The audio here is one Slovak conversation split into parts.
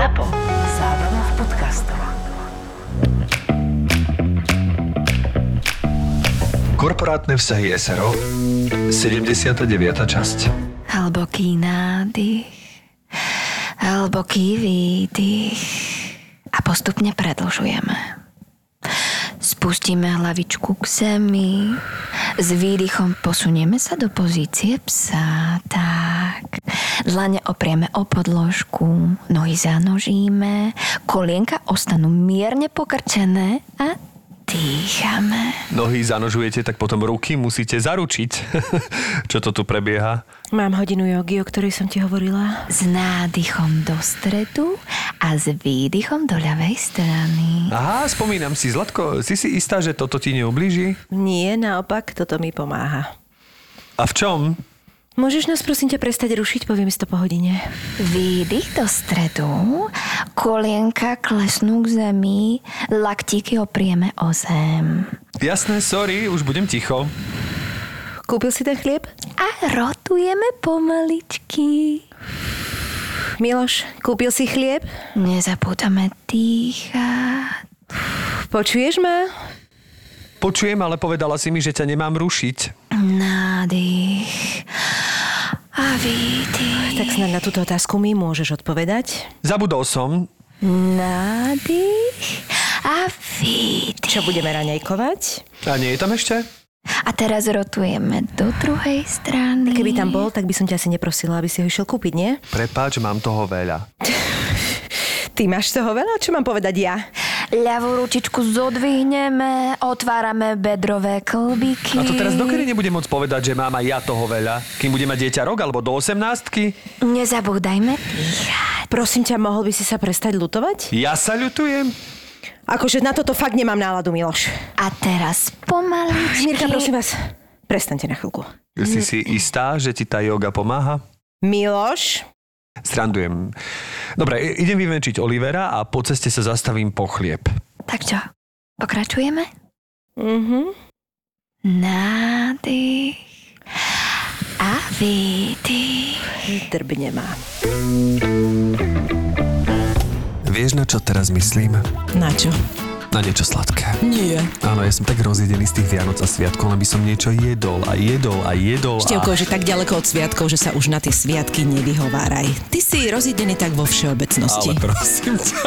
ZAPO. Zábrná v podcastov. Korporátne vzťahy SRO 79. časť Hlboký nádych, hlboký výdych a postupne predlžujeme. Spustíme hlavičku k zemi, s výdychom posunieme sa do pozície psa, tak. Dlane oprieme o podložku, nohy zanožíme, kolienka ostanú mierne pokrčené a dýchame. Nohy zanožujete, tak potom ruky musíte zaručiť. Čo to tu prebieha? Mám hodinu jogy, o ktorej som ti hovorila. S nádychom do stredu a s výdychom do ľavej strany. Aha, spomínam si, Zlatko, si si istá, že toto ti neublíži? Nie, naopak, toto mi pomáha. A v čom? Môžeš nás prosím ťa prestať rušiť, poviem si to po hodine. Výdych do stredu, kolienka klesnú k zemi, laktíky oprieme o zem. Jasné, sorry, už budem ticho. Kúpil si ten chlieb? A rotujeme pomaličky. Miloš, kúpil si chlieb? Nezapútame dýchať. Počuješ ma? Počujem, ale povedala si mi, že ťa nemám rušiť. Nádych a výdych. Tak snad na túto otázku mi môžeš odpovedať. Zabudol som. Nádych a výdych. Čo budeme raňajkovať? A nie je tam ešte? A teraz rotujeme do druhej strany. Keby tam bol, tak by som ťa asi neprosila, aby si ho išiel kúpiť, nie? Prepáč, mám toho veľa. Ty máš toho veľa? Čo mám povedať ja? Ľavú ručičku zodvihneme, otvárame bedrové klbiky. A to teraz dokedy nebudem môcť povedať, že mám aj ja toho veľa? Kým bude mať dieťa rok alebo do 18 Nezabúdajme dýchať. Prosím ťa, mohol by si sa prestať lutovať? Ja sa ľutujem? Akože na toto fakt nemám náladu, Miloš. A teraz pomaličky. Mirka, prosím vás, prestaňte na chvíľku. Si si istá, že ti tá joga pomáha? Miloš, Srandujem. Dobre, idem vyvenčiť Olivera a po ceste sa zastavím po chlieb. Tak čo, pokračujeme? mhm. Nádych a výdych. drbne ma. Vieš, na čo teraz myslím? Na čo? Na niečo sladké. Nie. Áno, ja som tak rozjedený z tých Vianoc a Sviatkov, len by som niečo jedol a jedol a jedol Števko, a... že tak ďaleko od sviatkov, že sa už na tie sviatky nevyhováraj. Ty si rozjedený tak vo všeobecnosti. Ale prosím ťa.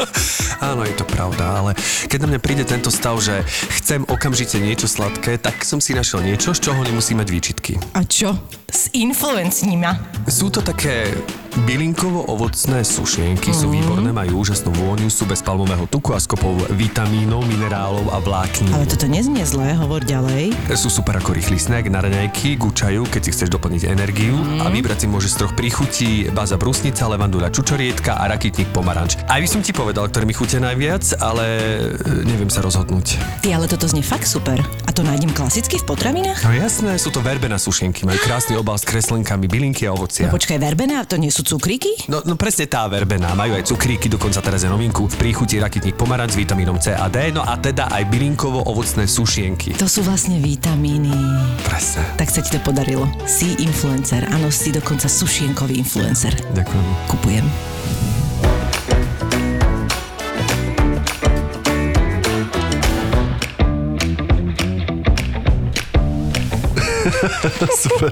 Áno, je to pravda, ale keď na mňa príde tento stav, že chcem okamžite niečo sladké, tak som si našiel niečo, z čoho nemusím mať výčitky. A čo? S influencníma. Sú to také bylinkovo-ovocné sušienky, sú výborné, majú úžasnú vôňu, sú bez palmového tuku a skopov vitamínov, minerálov a vláknín. Ale toto neznie zlé, hovor ďalej. Sú super ako rýchly snack na raňajky, gučajú, keď si chceš doplniť energiu a vybrať si môžeš z troch príchutí baza brusnica, levandula čučorietka a rakitník pomaranč. Aj by som ti povedal, ktorý mi chutia najviac, ale e, neviem sa rozhodnúť. Ty, ale toto znie fakt super. A to nájdem klasicky v potravinách? No jasné, sú to verbená sušienky, majú krásny obal s kreslenkami, bylinky a ovocia. No počkaj, verbená, to nie sú cukríky? No, no presne tá verbená, majú aj cukríky, dokonca teraz je novinku, v príchuti rakitník pomaranč s vitamínom C a D, no a teda aj bylinkovo-ovocné sušienky. To sú vlastne vitamíny. Presne. Tak sa ti to podarilo. Si influencer. Áno, si dokonca sušienkový influencer. Ďakujem. Kupujem. Super.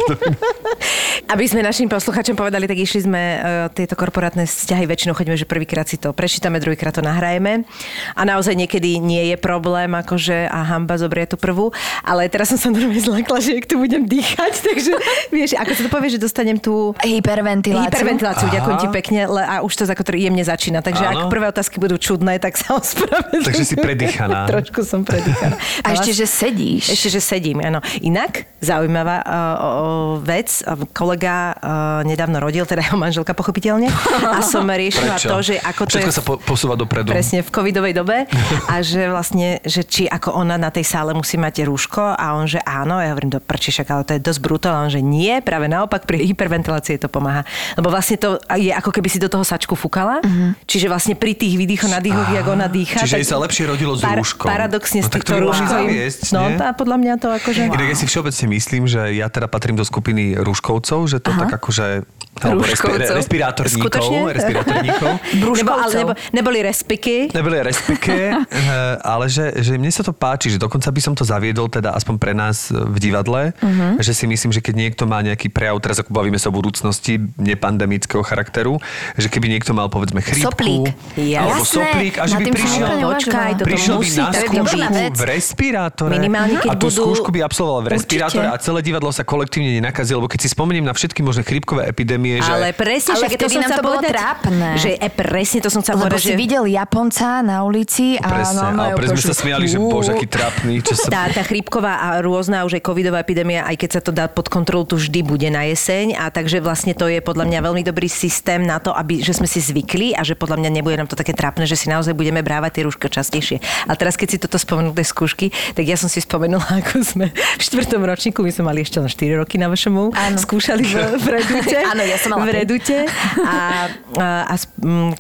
Aby sme našim posluchačom povedali, tak išli sme uh, tieto korporátne vzťahy, väčšinou chodíme, že prvýkrát si to prečítame, druhýkrát to nahrajeme. A naozaj niekedy nie je problém, akože a hamba zobrie tú prvú. Ale teraz som sa normálne zlakla, že ak tu budem dýchať, takže vieš, ako sa to povie, že dostanem tú Hyperventiláciu. hyperventiláciu. Aha. Ďakujem ti pekne, le, a už to za ktorý jemne začína. Takže Áno. ak prvé otázky budú čudné, tak sa ospravedlňujem. Takže si predýchaná. Trošku som predýchaná. A ešte, že sedíš. Ešte, že sedím, áno. Inak, zaujímavá o vec, kolega uh, nedávno rodil, teda jeho manželka pochopiteľne, a som riešila Prečo? to, že ako to Všetko je... sa po- posúva dopredu. Presne, v covidovej dobe. A že vlastne, že či ako ona na tej sále musí mať rúško a on, že áno. Ja hovorím, do prčišak, ale to je dosť brutál. A on, že nie, práve naopak pri hyperventilácii to pomáha. Lebo vlastne to je ako keby si do toho sačku fúkala. Čiže vlastne pri tých výdychoch, nadýchoch, jak ona dýcha. Čiže tak jej sa lepšie rodilo s rúškom. Paradoxne No s tak to zaviesť, No, a podľa mňa to akože... Inak ja si všeobecne myslím, že ja teda patrím do skupiny rúškovcov, že to tak akože... alebo respi- Rúškovcov. respirátorníkov. Skutočne? Respirátorníkov. Nebo, ale nebo, neboli respiky. Neboli respeké, ale že, že mne sa to páči, že dokonca by som to zaviedol teda aspoň pre nás v divadle, Mhm. že si myslím, že keď niekto má nejaký prejav, teraz ako bavíme sa o budúcnosti nepandemického charakteru, že keby niekto mal povedzme chrípku, Soplík. alebo Jasné, soplík a že by tým prišiel, Počkaj, prišiel by na skúšku v respirátore Minimálne, keď a tú budú- skúšku by absolvoval v respirátore a celé divadlo sa kolektívne nenakazilo, lebo keď si spomeniem na všetky možné chrípkové epidémie, že... Ale presne, Ale však to vtedy som nám to bolo povedať, trápne. Že e, presne to som Lebo povedať, si že... videl Japonca na ulici a Presne, no, no, ale pre sme sa smiali, že bože, aký trápny, čo sa... Tá, tá chrípková a rôzna už aj covidová epidémia, aj keď sa to dá pod kontrolu, tu vždy bude na jeseň a takže vlastne to je podľa mňa veľmi dobrý systém na to, aby, že sme si zvykli a že podľa mňa nebude nám to také trápne, že si naozaj budeme brávať tie rúška častejšie. Ale teraz, keď si toto spomenul, tie skúšky, tak ja som si spomenula, ako sme v štvrtom ročníku, my sme mali ešte len 4 roky na vašom Áno. skúšali v, v Redute. Áno, ja som mala V. Redute a, a, a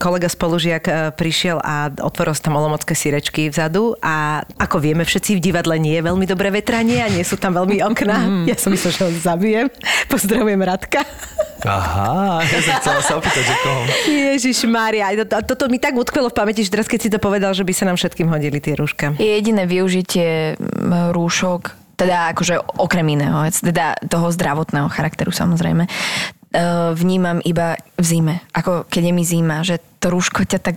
kolega spolužiak e, prišiel a otvoril tam olomocké sírečky vzadu a ako vieme všetci v divadle nie je veľmi dobré vetranie a nie sú tam veľmi okná. Ja som myslel, že ho zabijem. Pozdravujem Radka. Aha, ja som chcela sa opýtať, že koho. Ježiš Mária, toto, toto mi tak utkvelo v pamäti, že teraz keď si to povedal, že by sa nám všetkým hodili tie rúška. Je jediné využitie mm, rúšok, teda akože okrem iného, teda toho zdravotného charakteru samozrejme, e, vnímam iba v zime. Ako keď je mi zima, že to rúško ťa tak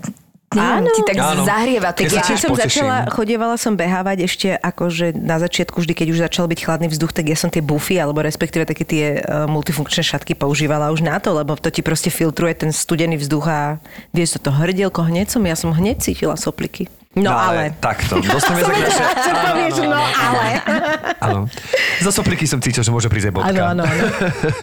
neviem, Áno. ti tak Áno. zahrieva. Ja Tak ja, Keď tiež som poteším. začala, chodievala som behávať ešte akože na začiatku, vždy keď už začal byť chladný vzduch, tak ja som tie bufy, alebo respektíve také tie uh, multifunkčné šatky používala už na to, lebo to ti proste filtruje ten studený vzduch a vieš to hrdielko hneď som, ja som hneď cítila sopliky. No, ale. Takto, dostaneme sa k našej... Čo povieš, no ale. Áno. Za sopliky som cítil, že môže prísť aj bodka. Áno, áno, áno.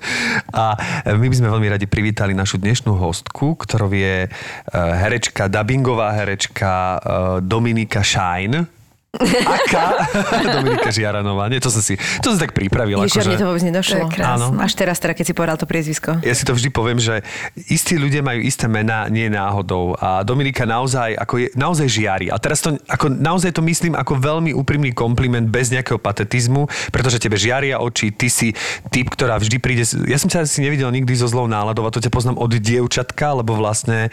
A my by sme veľmi radi privítali našu dnešnú hostku, ktorou je eh, herečka, dubbingová herečka eh, Dominika Shine. Aká? Dominika Žiaranová. Nie, to som si, to som si tak pripravil. Ježiš, akože- mne to vôbec nedošlo. To. Áno. Až teraz, teda, keď si povedal to priezvisko. Ja si to vždy poviem, že istí ľudia majú isté mená, nie náhodou. A Dominika naozaj, ako je, naozaj žiari. A teraz to, ako, naozaj to myslím ako veľmi úprimný kompliment bez nejakého patetizmu, pretože tebe žiaria oči, ty si typ, ktorá vždy príde... Ja som ťa asi nevidel nikdy so zlou náladou a to ťa poznám od dievčatka, lebo vlastne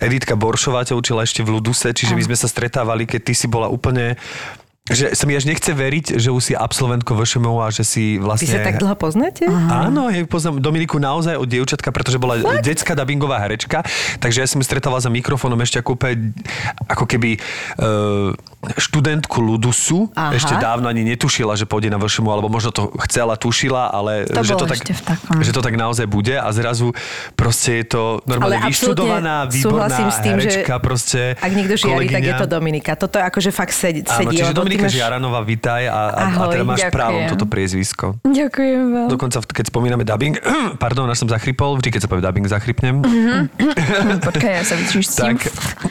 Editka Boršová ťa učila ešte v Luduse, čiže my sme sa stretávali, keď ty si bola úplne že sa mi až nechce veriť, že už si absolventko VŠMU a že si Vy vlastne... sa tak dlho poznáte? Áno, ja poznám Dominiku naozaj od dievčatka, pretože bola What? detská dubbingová herečka, takže ja som stretával za mikrofónom ešte ako úplne, ako keby uh, študentku Ludusu, Aha. ešte dávno ani netušila, že pôjde na VŠMU, alebo možno to chcela, tušila, ale To že, to tak, že to tak naozaj bude a zrazu proste je to normálne Ale vyštudovaná, výborná s tým, že herečka, proste Ak niekto žiari, tak je kolegyňa. to Dominika. Toto akože fakt sedí. Áno, sedí čiže Dominika máš- Žiaranová, vitaj a, a, a Ahoj, teda máš ďakujem. právom toto priezvisko. Ďakujem vám. Dokonca, keď spomíname dubbing, pardon, až som zachrypol, vždy, keď sa povie dubbing, zachrypnem. Počkaj, ja sa. Tak,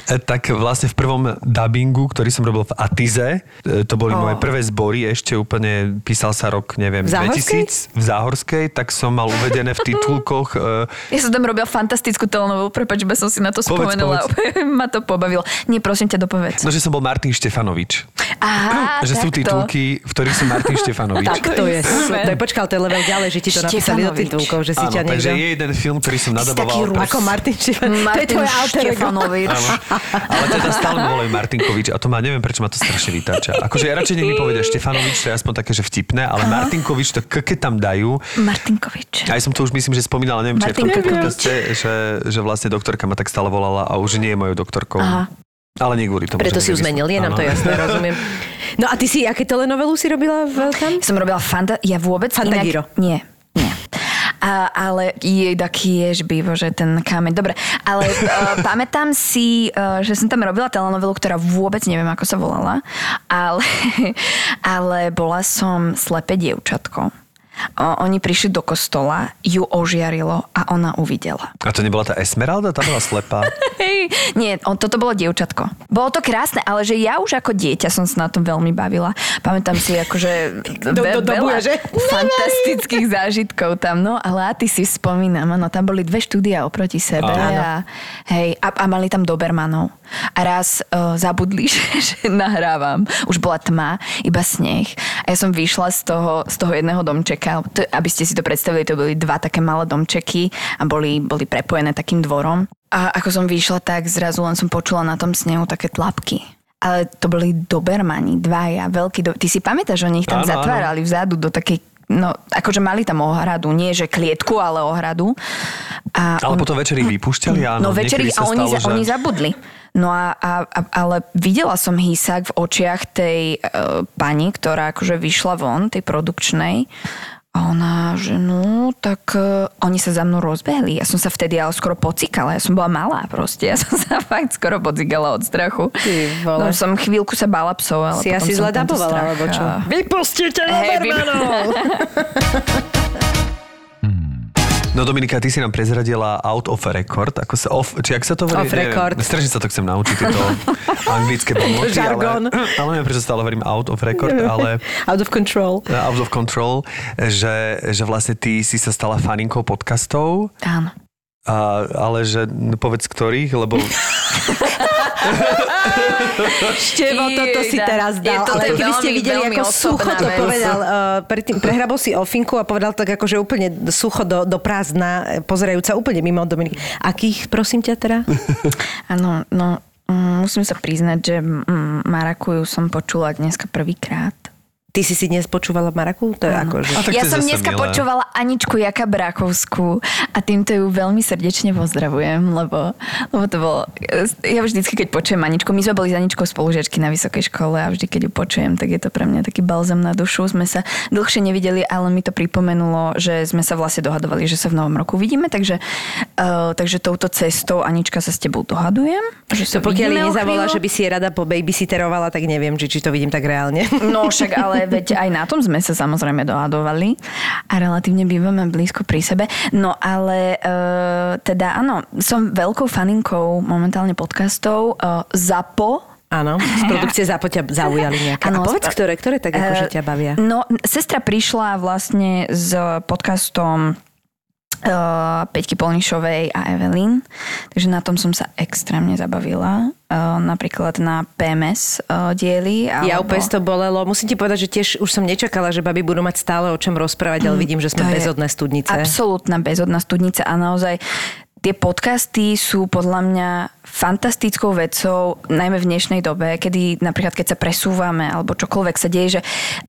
e, tak vlastne v prvom dubbingu, ktorý som robil v Atize, e, to boli Oh. moje prvé zbory, ešte úplne písal sa rok, neviem, V Záhorskej? 2000 v Záhorskej, tak som mal uvedené v titulkoch e, Ja som tam robila fantastickú telenovú, prepač, som si na to Povedz, spomenula. ma to pobavilo. Nie, prosím ťa, dopovedz. No, že som bol Martin Štefanovič. Aha, že sú titulky, v ktorých som Martin Štefanovič. Tak to je. Je počkal, to je level ďalej, že ti to napísali do Štefanovič. titulkov, že si Áno, ťa takže niekto... je jeden film, ktorý som nadaboval. Taký pre- ako Martin Štefan. To je Martin. Štefanovič. Áno. Ale teda stále ma volajú Martinkovič a to ma neviem, prečo ma to strašne vytáča. Akože ja radšej nech mi povedia Štefanovič, to je aspoň také, že vtipné, ale Martinkovič to k, keď tam dajú. Martinkovič. Aj som to už myslím, že spomínala, neviem, či aj v podcaste, že, že vlastne doktorka ma tak stále volala a už nie je mojou doktorkou. Aha. Ale nie kvôli tomu. Preto si ju zmenil, je nám to jasné, rozumiem. No a ty si, aké telenovelu si robila v, tam? Som robila fanta... Ja vôbec Fantagiro. inak... Nie. A, ale jej taký jež bývo, že ten kameň. Dobre, ale uh, pamätám si, uh, že som tam robila telenovelu, ktorá vôbec neviem, ako sa volala, ale, ale bola som slepé dievčatko. O, oni prišli do kostola, ju ožiarilo a ona uvidela. A to nebola tá Esmeralda? Tá bola slepá. Hej, nie, on, toto bolo dievčatko. Bolo to krásne, ale že ja už ako dieťa som sa na tom veľmi bavila. Pamätám si akože Do- do- do veľa že? fantastických zážitkov tam, no, ale a ty si spomínam, áno, tam boli dve štúdia oproti sebe a, hej, a, a mali tam Dobermanov. A raz uh, zabudli, že, že nahrávam. Už bola tma, iba sneh. A ja som vyšla z toho, z toho jedného domčeka, to, aby ste si to predstavili, to boli dva také malé domčeky a boli, boli prepojené takým dvorom. A ako som vyšla, tak zrazu len som počula na tom snehu také tlapky. Ale to boli Dobermani, dvaja, veľký do... Ty si pamätáš, oni ich tam Áno, áno. zatvárali vzadu do takej No, akože mali tam ohradu, nie že klietku, ale ohradu. A Ale potom večeri vypúšťali, áno. No večeri a oni, stalo, za, že... oni zabudli. No a, a, a, ale videla som hysák v očiach tej uh, pani, ktorá akože vyšla von, tej produkčnej. A ona, že no, tak uh, oni sa za mnou rozbehli. Ja som sa vtedy ale skoro pocikala. Ja som bola malá proste. Ja som sa fakt skoro pocikala od strachu. Ty vole. No, som chvíľku sa bála psov, ale Si potom asi som zle dabovala, alebo čo? a- Vypustite Hej, vy-! No Dominika, ty si nám prezradila out of record, ako sa off, či ak sa to hovorí? Off record. Neviem, strašne sa to chcem naučiť, tieto anglické pomoci, Žargón. ale, ale neviem, prečo stále hovorím out of record, ale Out of control. out of control, že, že vlastne ty si sa stala faninkou podcastov, Áno. a, ale že no, povedz ktorých, lebo Števo, toto si teraz Je dal. to Ale keby ste videli, ako sucho to povedal, uh, predtým prehrabol si ofinku a povedal tak akože úplne sucho do, do prázdna, pozerajúca úplne mimo Dominik. Akých, prosím ťa teda? Áno, no mm, musím sa priznať, že mm, Marakuju som počula dneska prvýkrát. Ty si si dnes počúvala Maraku? To je akože... A tak ja som dneska milé. počúvala Aničku Jaka Brakovskú a týmto ju veľmi srdečne pozdravujem, lebo, lebo to bolo... Ja vždycky, keď počujem Aničku, my sme boli s Aničkou spolužiačky na vysokej škole a vždy, keď ju počujem, tak je to pre mňa taký balzam na dušu. Sme sa dlhšie nevideli, ale mi to pripomenulo, že sme sa vlastne dohadovali, že sa v novom roku vidíme, takže, uh, takže touto cestou Anička sa s tebou dohadujem. Že To sa pokiaľ vidíme jej o nezavola, že by si rada pobabysitterovala, tak neviem, či, či to vidím tak reálne. No však ale veď aj na tom sme sa samozrejme dohadovali a relatívne bývame blízko pri sebe. No ale e, teda áno, som veľkou faninkou momentálne podcastov. E, ZAPO, Áno, z produkcie zápo ťa zaujali nejaké. Áno, a povedz, ktoré, ktoré tak akože ťa bavia? No, sestra prišla vlastne s podcastom uh, Peťky Polnišovej a Evelyn. Takže na tom som sa extrémne zabavila. Uh, napríklad na PMS uh, diely. Ja alebo- úplne to bolelo. Musím ti povedať, že tiež už som nečakala, že baby budú mať stále o čom rozprávať, ale vidím, že sme Mm, bezodné studnice. Absolútna bezodná studnica a naozaj tie podcasty sú podľa mňa fantastickou vecou, najmä v dnešnej dobe, kedy napríklad keď sa presúvame alebo čokoľvek sa deje, že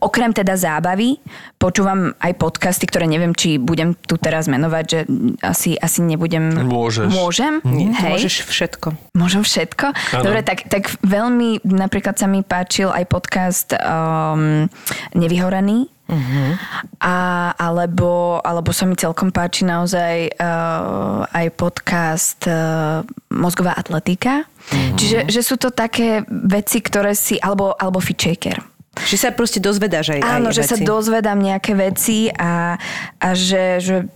okrem teda zábavy počúvam aj podcasty, ktoré neviem, či budem tu teraz menovať, že asi, asi nebudem... Môžeš. Môžem? Nie, ty Hej. môžeš všetko. Môžem všetko? Áno. Dobre, tak, tak veľmi napríklad sa mi páčil aj podcast um, Nevyhoraný. Uh-huh. A, alebo, alebo sa mi celkom páči naozaj uh, aj podcast uh, Mozgová atletika. Uh-huh. Čiže že sú to také veci, ktoré si... Alebo, alebo Fit Shaker. Že sa proste dozvedáš aj, Áno, aj že sa veci. dozvedám nejaké veci a, a že, že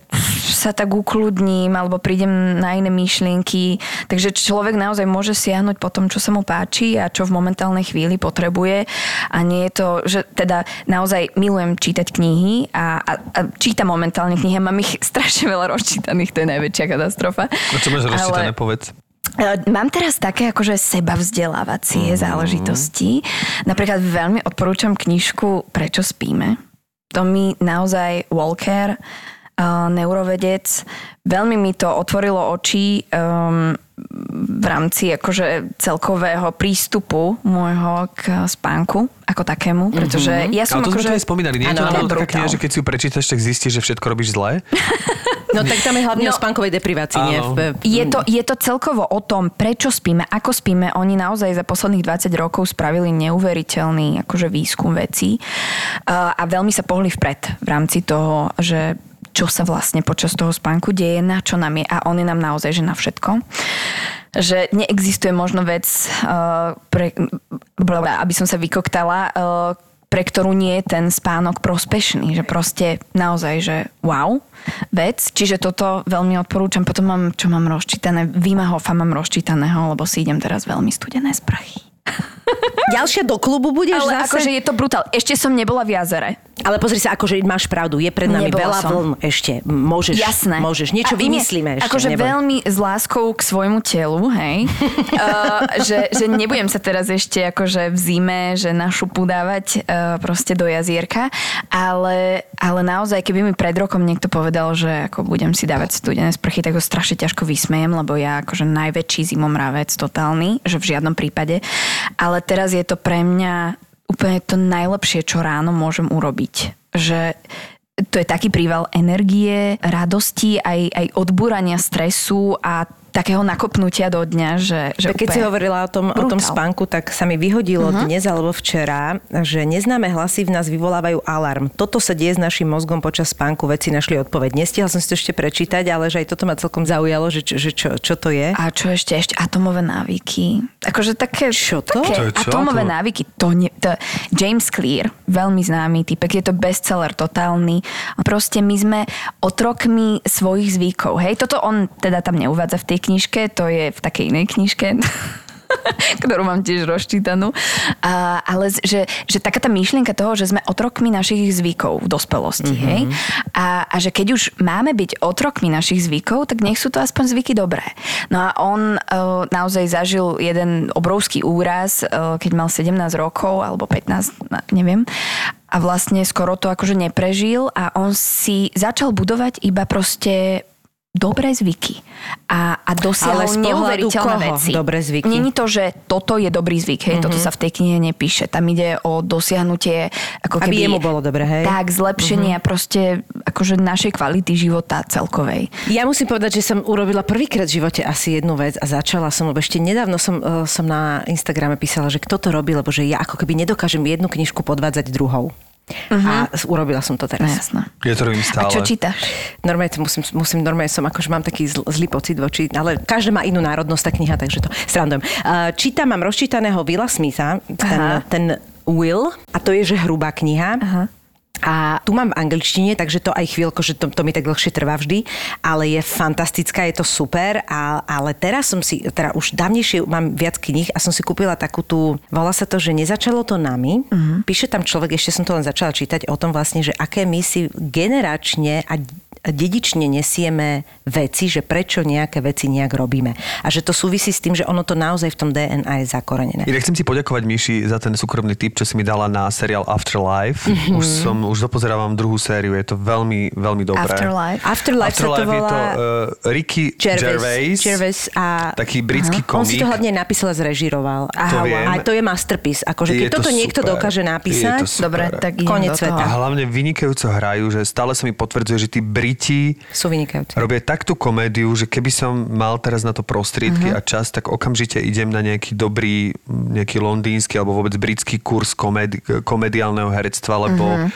sa tak ukludním alebo prídem na iné myšlienky. Takže človek naozaj môže siahnuť po tom, čo sa mu páči a čo v momentálnej chvíli potrebuje. A nie je to, že teda naozaj milujem čítať knihy a, a, a čítam momentálne knihy a mám ich strašne veľa rozčítaných, to je najväčšia katastrofa. no, čo máš rozčítané, povedz. E, Mám teraz také akože seba vzdelávacie Mhm. záležitosti. Napríklad veľmi odporúčam knižku Prečo spíme. To mi naozaj Walker, uh, neurovedec, veľmi mi to otvorilo oči um, v rámci akože celkového prístupu môjho k spánku ako takému, pretože ja som Ale to sme akože... to aj spomínali, nie je to náhodou taká kniha, že keď si ju prečítaš, tak zistíš, že všetko robíš zle? No tak tam je hlavne o No. spánkovej deprivácii, nie? Áno. Je to, je to celkovo o tom, prečo spíme, ako spíme. Oni naozaj za posledných 20 rokov spravili neuveriteľný akože výskum vecí a, a veľmi sa pohli vpred v rámci toho, že čo sa vlastne počas toho spánku deje, na čo nám je a on je nám naozaj, že na všetko. Že neexistuje možno vec, uh, pre, blablabla, aby som sa vykoktala, uh, pre ktorú nie je ten spánok prospešný, že proste naozaj, že wow, vec. Čiže toto veľmi odporúčam. Potom mám, čo mám rozčítané, Vimahofa mám rozčítaného, lebo si idem teraz veľmi studené sprchy. Ďalšia do klubu budeš Ale zase? akože je to brutál. Ešte som nebola v jazere. Ale pozri sa, akože máš pravdu, je pred nami Nebola veľa som. vln ešte. Môžeš, Jasné. môžeš. Niečo A vymyslíme ešte. Akože neboj. veľmi s láskou k svojmu telu, hej. uh, že, že nebudem sa teraz ešte akože v zime, že na šupu dávať uh, proste do jazierka, ale, ale naozaj, keby mi pred rokom niekto povedal, že ako budem si dávať studené sprchy, tak ho strašne ťažko vysmejem, lebo ja akože najväčší zimomravec totálny, že v žiadnom prípade. Ale teraz je to pre mňa úplne to najlepšie, čo ráno môžem urobiť. Že to je taký príval energie, radosti, aj, aj odbúrania stresu a takého nakopnutia do dňa, že, že Keď úplne si hovorila o tom, o tom spánku, tak sa mi vyhodilo uh-huh. dnes alebo včera, že neznáme hlasy v nás vyvolávajú alarm. Toto sa deje s našim mozgom počas spánku, veci našli odpoveď. Nestihla som si to ešte prečítať, ale že aj toto ma celkom zaujalo, že, čo, že čo, čo to je. A čo ešte? Ešte atomové návyky. Akože také... Čo to? Také To je čo? atomové To- návyky. To nie, to, James Clear, veľmi známy typek, je to bestseller totálny. Proste my sme otrokmi svojich zvykov. Hej, toto on teda tam neuvádza v tej knižke, to je v takej inej knižke. ktorú mám tiež rozčítanú. A, ale že, že taká tá myšlienka toho, že sme otrokmi našich zvykov v dospelosti, mm-hmm. hej? A, a že keď už máme byť otrokmi našich zvykov, tak nech sú to aspoň zvyky dobré. No a on uh, naozaj zažil jeden obrovský úraz, uh, keď mal 17 rokov, alebo 15, na- neviem. A vlastne skoro to akože neprežil a on si začal budovať iba proste dobré zvyky. A, a dosiahol neuveriteľné veci. dobré zvyky? Není to, že toto je dobrý zvyk, hej, mm-hmm. toto sa v tej knihe nepíše. Tam ide o dosiahnutie ako Aby keby... jemu bolo dobre, hej? Tak, zlepšenie mm-hmm. proste akože našej kvality života celkovej. Ja musím povedať, že som urobila prvýkrát v živote asi jednu vec a začala som, lebo ešte nedávno som, uh, som na Instagrame písala, že kto to robí, lebo že ja ako keby nedokážem jednu knižku podvádzať druhou. Uh-huh. A urobila som to No teraz. jasné. Ja to robím A stále. čo čítaš? Normálne to musím, musím, normálne som, akože mám taký zl, zlý pocit voči, ale každá má inú národnosť tá kniha, takže to srandujem. Uh, čítam, mám rozčítaného Willa Smitha, ten, Aha. ten Will, a to je, že hrubá kniha. Aha. A tu mám v angličtine, takže to aj chvíľko, že to, to mi tak dlhšie trvá vždy, ale je fantastická, je to super, a, ale teraz som si, teda už dávnejšie mám viac kníh a som si kúpila takú tú, volá sa to, že nezačalo to nami. Uh-huh. Píše tam človek, ešte som to len začala čítať o tom vlastne, že aké my si generačne a dedične nesieme veci, že prečo nejaké veci nejak robíme. A že to súvisí s tým, že ono to naozaj v tom DNA je zakorenené. Inak chcem ti poďakovať, Miši, za ten súkromný tip, čo si mi dala na seriál Afterlife. Mhm. Mm-hmm. Už som, už dopozerávam druhú sériu, je to veľmi, veľmi dobré. Afterlife. Afterlife, sa to Afterlife je volá... to uh, Ricky Gervais, Gervais a... taký britský On si komik. to hlavne napísal a zrežiroval. A, To viem. a to je masterpiece. Akože keď Je to toto niekto super. dokáže Je napísať, to. Dobre, tak Konec sveta. A hlavne vynikajúco hrajú, že stále sa mi potvrdzuje, že tí Briti sú vynikajúci. robia tak tú komédiu, že keby som mal teraz na to prostriedky uh-huh. a čas, tak okamžite idem na nejaký dobrý, nejaký londýnsky alebo vôbec britský kurz komedi- komediálneho herectva, lebo uh-huh.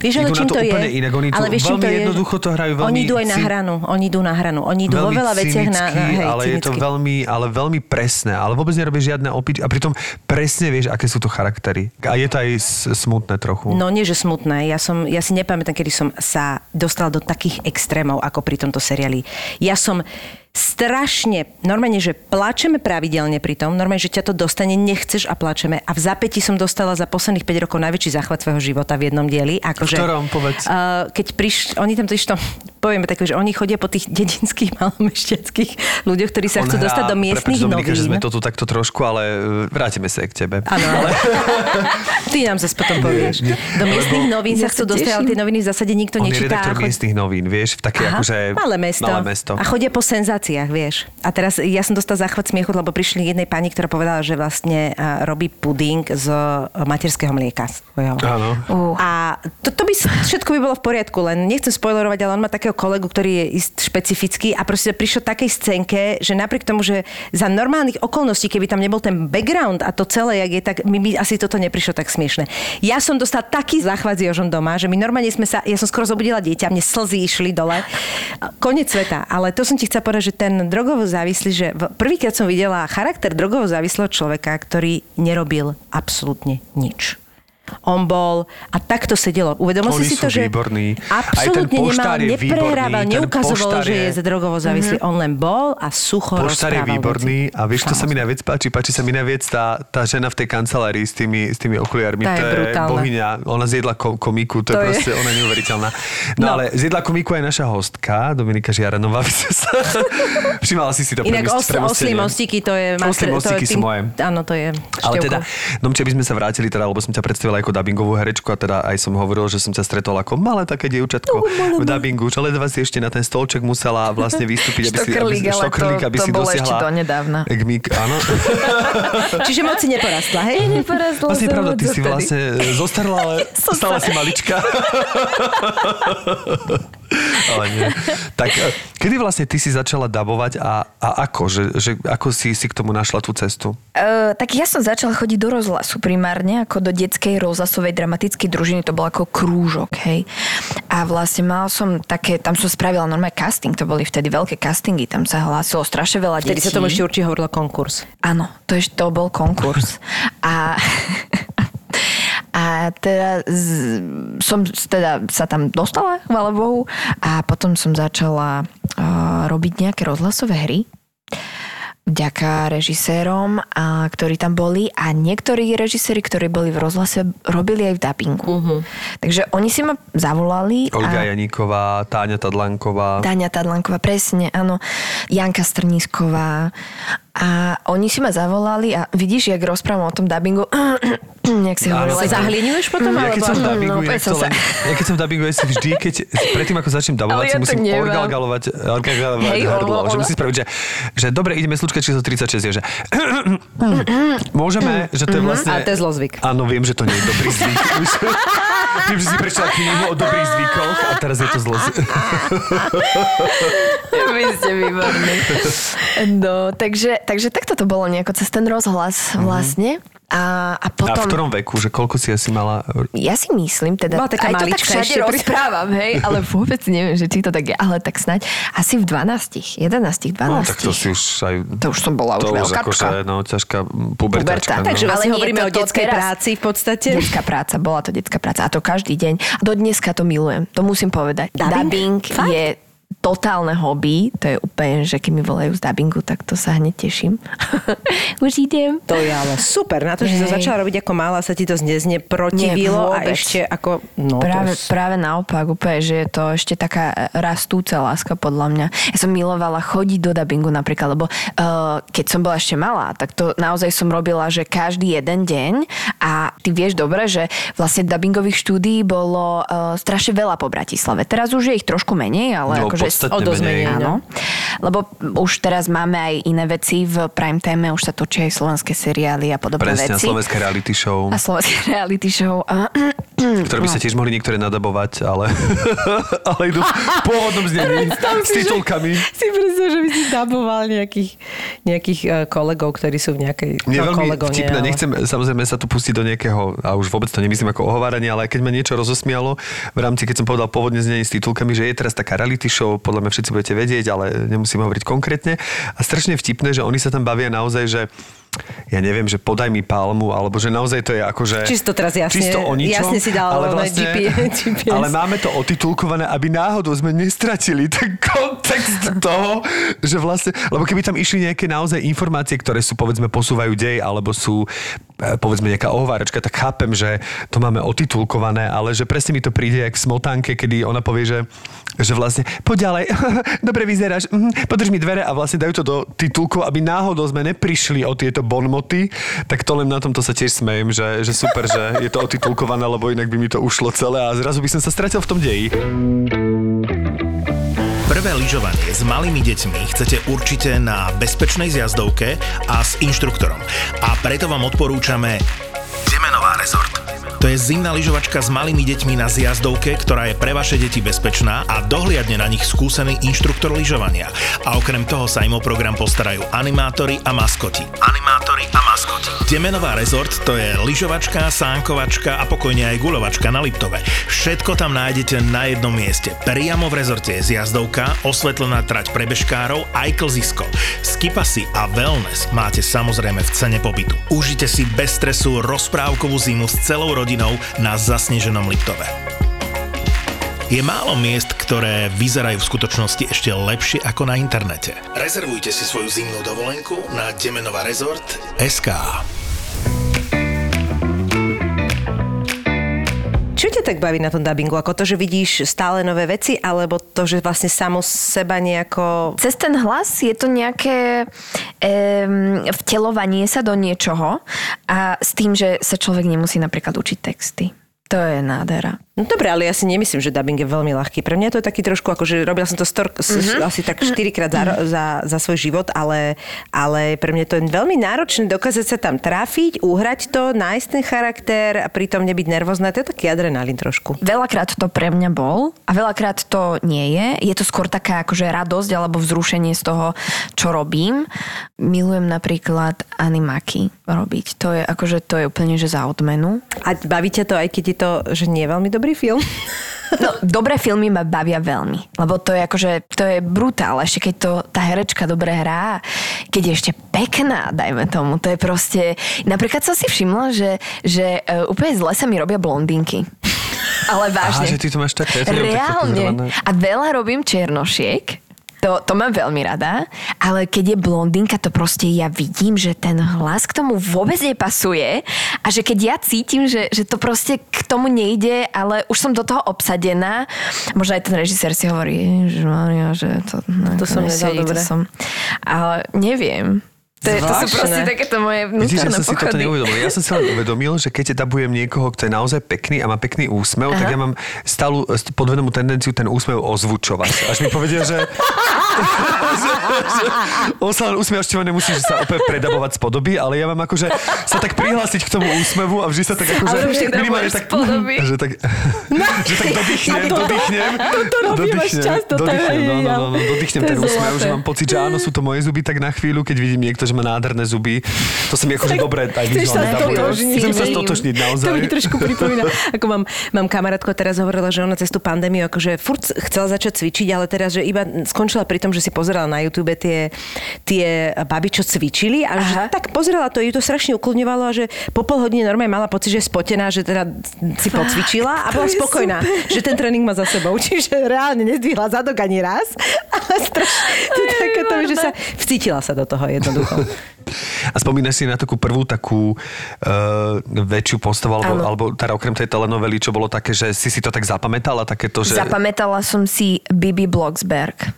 Vieš, ale čím to to je? úplne inak, oni tu ale vieš, čím veľmi to je? jednoducho to hrajú, veľmi Oni idú aj na hranu. Oni idú na hranu. Oni idú vo veľa veciach na, na hej, ale je to cynicky. veľmi, ale veľmi presné, ale vôbec nerobí žiadne opič a pritom presne vieš, aké sú to charaktery. A je to aj smutné trochu. No nie, že smutné. Ja, som, ja si nepamätám, kedy som sa dostal do takých extrémov, ako pri tomto seriáli. Ja som strašne, normálne, že plačeme pravidelne pri tom, normálne, že ťa to dostane, nechceš a plačeme. A v zapäti som dostala za posledných 5 rokov najväčší záchvat svojho života v jednom dieli. Akože, V ktorom? Povedz. Uh, keď prišli, oni tam totiž to, povieme tak, že oni chodia po tých dedinských malomešťackých ľuďoch, ktorí sa On chcú hrá- dostať do miestnych prepáč, Dominika, že sme novín. to tu takto trošku, ale e, vrátime sa k tebe. Áno, ale... Ty nám zase potom povieš. Nie, nie. Do miestnych Lebo- novín sa chcú dostať, ale tie noviny v zásade nikto On je nečíta. a chod- miestnych novín, vieš, v také Aha, akože... malé mesto. Malé mesto. A chodia po senzáciách, vieš. A teraz ja som dostala záchvat smiechu, lebo prišli jednej pani, ktorá povedala, že vlastne a, robí puding z e, materského mlieka. svojho. Áno. Uh. A to, to by všetko by bolo v poriadku, len nechcem spoilerovať, ale on má takého kolegu, ktorý je ist špecifický a proste prišiel takej scénke, že napriek tomu, že za normálnych okolností, keby tam nebol ten background a to celé, jak je, tak mi by asi toto neprišlo tak smiešne. Ja som dostala taký záchvat s Jožom doma, že my normálne sme sa, ja som skoro zobudila dieťa, mne slzy išli dole. Konec sveta, ale to som ti chcela povedať, že ten drogovo závislý, že prvýkrát som videla charakter drogovo závislého človeka, ktorý nerobil absolútne nič. On bol a takto sedelo. Uvedomil Oni si si to, že ten absolútne nemal, neprehrával, výborný, neukazoval, že je- je drogovo závislý. On len bol a sucho Poštár je výborný veci. a vieš, čo sa mi najviac páči? Páči sa mi najviac tá, tá žena v tej kancelárii s tými, s tými okuliarmi. Tá to je brutálna. bohyňa. Ona zjedla ko- komiku, to, To je je. proste, ona je neuveriteľná. No, No. ale zjedla komiku aj naša hostka, Dominika Žiaranová. Všimala si si to Inak os, oslí mostíky, to je... Oslí to je mostíky sú moje. Áno, to je Ale teda, no by sme sa vrátili teda, lebo som ťa predstavila ako dubbingovú herečku a teda aj som hovoril, že som ťa stretol ako malé také dievčatko v dubbingu, že ledva si ešte na ten stolček musela vlastne vystúpiť, aby si, aby, Štokrlík, to- aby to si bolo dosiahla... ešte donedávna. Gmík, áno. Čiže moc si neporastla, hej? Neporastla Vlastne pravda, ty si vlastne e, zostarla, ale stále si malička. ale nie. Tak e, kedy vlastne ty si začala dabovať a, a ako? Že, že ako si si k tomu našla tú cestu? Uh, tak ja som začala chodiť do rozhlasu primárne, ako do detskej rozhlasovej dramatickej družiny, to bol ako krúžok, hej. A vlastne mal som také, tam som spravila normálne casting, to boli vtedy veľké castingy, tam sa hlásilo strašne veľa Vtedy detí. sa tomu ešte určite hovorilo konkurs. Áno, to, ešte, to bol konkurs. A, a teda z, som teda sa tam dostala, chvála Bohu, a potom som začala uh, robiť nejaké rozhlasové hry vďaka režisérom, a, ktorí tam boli a niektorí režiséri, ktorí boli v rozhlase, robili aj v dubbingu. Uh-huh. Takže oni si ma zavolali. Olga a... Janíková, Táňa Tadlanková. Táňa Tadlanková, presne, áno. Janka Strnísková. A oni si ma zavolali a vidíš, jak rozprávam o tom dubbingu, jak si Áno. hovorila. Sa Zahliňuješ potom? Ja keď som v No, dubbingu, inak som to len, ja keď som v dubbingu, ja si vždy, keď predtým ako začnem dubbovať, si ja to musím orgalgalovať, orgalgalovať Hej, hrdlo, ono- že musím spraviť, že, že dobre, ideme slučka číslo 36, je, že môžeme, že to je vlastne... Ale to je zlozvyk. Áno, viem, že to nie je dobrý zvyk. Viem, že si prečítala knihu o dobrých zvykoch a teraz je to zlo. Vy ste výborní. No, takže, takže takto to bolo nejako cez ten rozhlas vlastne. A, a A v potom... ktorom veku, že koľko si asi mala... Ja si myslím, teda Bola taká aj to tak všade rozprávam, hej, ale vôbec neviem, že či to tak je, ale tak snáď asi v 12, 11, 12. No, tak to si už aj... To už som bola to už už veľkačka. akože, no, ťažká pubertačka. Puberta. No. Takže vlastne hovoríme to- o to detskej teraz- práci v podstate. Detská práca, bola to detská práca a to každý deň. Do dneska to milujem, to musím povedať. Dubbing? Dubbing je totálne hobby, to je úplne, že keď mi volajú z dubbingu, tak to sa hneď teším. Už idem. To je ale super. Na to, že to Hej. začala robiť ako malá, sa ti to nezneprotivilo a vôbec. ešte ako... No, práve, to práve naopak, úplne, že je to ešte taká rastúca láska podľa mňa. Ja som milovala chodiť do dubbingu napríklad, lebo uh, keď som bola ešte malá, tak to naozaj som robila, že každý jeden deň a ty vieš dobre, že vlastne dubbingových štúdií bolo uh, strašne veľa po Bratislave. Teraz už je ich trošku menej, ale No, akože... podstatne o dosť menej. menej, Áno. Lebo už teraz máme aj iné veci v prime time, už sa točia aj slovenské seriály a podobné Presne, veci. slovenské reality show, A slovenské reality show. A, ktoré by sa tiež mohli niektoré nadabovať, ale, ale idú v pôvodnom znení s titulkami. Si predstav, že by si daboval nejakých, nejakých eh, kolegov, ktorí sú v nejakej... Mne no, veľmi kolegov, vtipné, ale- nechcem samozrejme sa tu pustiť do nejakého, a už vôbec to nemyslím ako ohováranie, ale keď ma niečo rozosmialo v rámci, keď som povedal pôvodne znenie s titulkami, že je teraz taká reality show, podľa mňa všetci budete vedieť, ale nemusím hovoriť konkrétne. A strašne vtipné, že oni sa tam bavia naozaj, že ja neviem, že podaj mi palmu, alebo že naozaj to je akože... Čisto teraz jasne- čisto o ničom, jasne si dal ale, vlastne, GPS. ale máme to otitulkované, aby náhodou sme nestratili ten kontext toho, že vlastne, lebo keby tam išli nejaké naozaj informácie, ktoré sú povedzme posúvajú dej, alebo sú e, povedzme nejaká ohováračka, tak chápem, že to máme otitulkované, ale že presne mi to príde jak v smotánke, kedy ona povie, že, že vlastne poď ďalej, dobre vyzeráš, mhm, podrž mi dvere a vlastne dajú to do titulkov, aby náhodou sme neprišli o tieto bonmoty, tak to len na tomto sa tiež smejem, že, že super, že je to otitulkované, lebo inak by mi to ušlo celé a zrazu by som sa stratil v tom deji. Prvé lyžovanie s malými deťmi chcete určite na bezpečnej zjazdovke a s inštruktorom. A preto vám odporúčame Demenová rezort. To je zimná lyžovačka s malými deťmi na zjazdovke, ktorá je pre vaše deti bezpečná a dohliadne na nich skúsený inštruktor lyžovania. A okrem toho sa im o program postarajú animátori a maskoti. Animátori a maskoti. Demenová rezort to je lyžovačka, sánkovačka a pokojne aj guľovačka na Liptove. Všetko tam nájdete na jednom mieste. Priamo v rezorte je zjazdovka, osvetlená trať pre bežkárov aj klzisko. Skipasy a wellness máte samozrejme v cene pobytu. Užite si bez stresu rozprávkovú zimu s celou rodinou hodinou na zasneženom Liptove. Je málo miest, ktoré vyzerajú v skutočnosti ešte lepšie ako na internete. Rezervujte si svoju zimnú dovolenku na Demenová rezort SK. Čo ťa tak baví na tom dubbingu? Ako to, že vidíš stále nové veci, alebo to, že vlastne samo seba nejako... Cez ten hlas je to nejaké um, vtelovanie sa do niečoho a s tým, že sa človek nemusí napríklad učiť texty. To je nádhera. No dobre, ale ja si nemyslím, že dubbing je veľmi ľahký. Pre mňa to je taký trošku, ako že robila som to stor- mm-hmm. asi tak 4 krát za, za, za svoj život, ale, ale pre mňa to je veľmi náročné dokázať sa tam trafiť, uhrať to, nájsť ten charakter a pritom nebyť nervózna. To je taký adrenalín trošku. Veľakrát to pre mňa bol a veľakrát to nie je. Je to skôr taká akože radosť alebo vzrušenie z toho, čo robím. Milujem napríklad animaky robiť. To je akože to je úplne že za odmenu. A bavíte to, aj keď je to, že nie je veľmi dobrý film? No, dobré filmy ma bavia veľmi, lebo to je akože, to je brutál, ešte keď to tá herečka dobre hrá, keď je ešte pekná, dajme tomu, to je proste, napríklad som si všimla, že, že uh, úplne zle sa mi robia blondinky. Ale vážne. Aha, že ty to máš také, ja Reálne. A veľa robím černošiek, to, to mám veľmi rada, ale keď je blondinka, to proste ja vidím, že ten hlas k tomu vôbec nepasuje a že keď ja cítim, že, že to proste k tomu nejde, ale už som do toho obsadená, možno aj ten režisér si hovorí, že že to, no, To som nedal dobre. to som, ale neviem. To, je, to sú proste takéto moje Vidíš, ja vnútorné som si toto neuvedomil. Ja som si len uvedomil, že keď dabujem niekoho, kto je naozaj pekný a má pekný úsmev, Aha. tak ja mám stálu st- podvedomú tendenciu ten úsmev ozvučovať. Až mi povedia, že, on sa len usmieva, ešte nemusí že sa opäť predabovať z podoby, ale ja mám akože sa tak prihlásiť k tomu úsmevu a vždy sa tak akože minimálne tak, podoby. že tak, že tak dodýchnem, to- dodýchnem, to robíš dodýchnem, často, dodýchnem, no, no, no, no, ten úsmev, že mám pocit, že áno, sú to moje zuby, tak na chvíľu, keď vidím niekto, že má nádherné zuby, to sa mi akože dobre aj vizuálne stotožniť. Chcem sa stotočniť naozaj. To mi trošku pripomína, ako mám, mám kamarátku, teraz hovorila, že ona cez tú pandémiu akože furt chcela začať cvičiť, ale teraz, že iba skončila pri tom, že si pozerala na YouTube tie, tie baby, čo cvičili a že Aha. tak pozerala to, ju to strašne ukludňovalo a že po pol hodine normálne mala pocit, že je spotená, že teda si pocvičila a bola je spokojná, že ten tréning má za sebou. Čiže reálne nezdvihla zadok ani raz, ale strašne, to to, že sa vcítila sa do toho jednoducho. A spomínaš si na takú prvú takú uh, väčšiu postavu, alebo, alebo teda okrem tej telenovely, čo bolo také, že si si to tak zapamätala, takéto, že Zapamätala som si Bibi Blocksberg.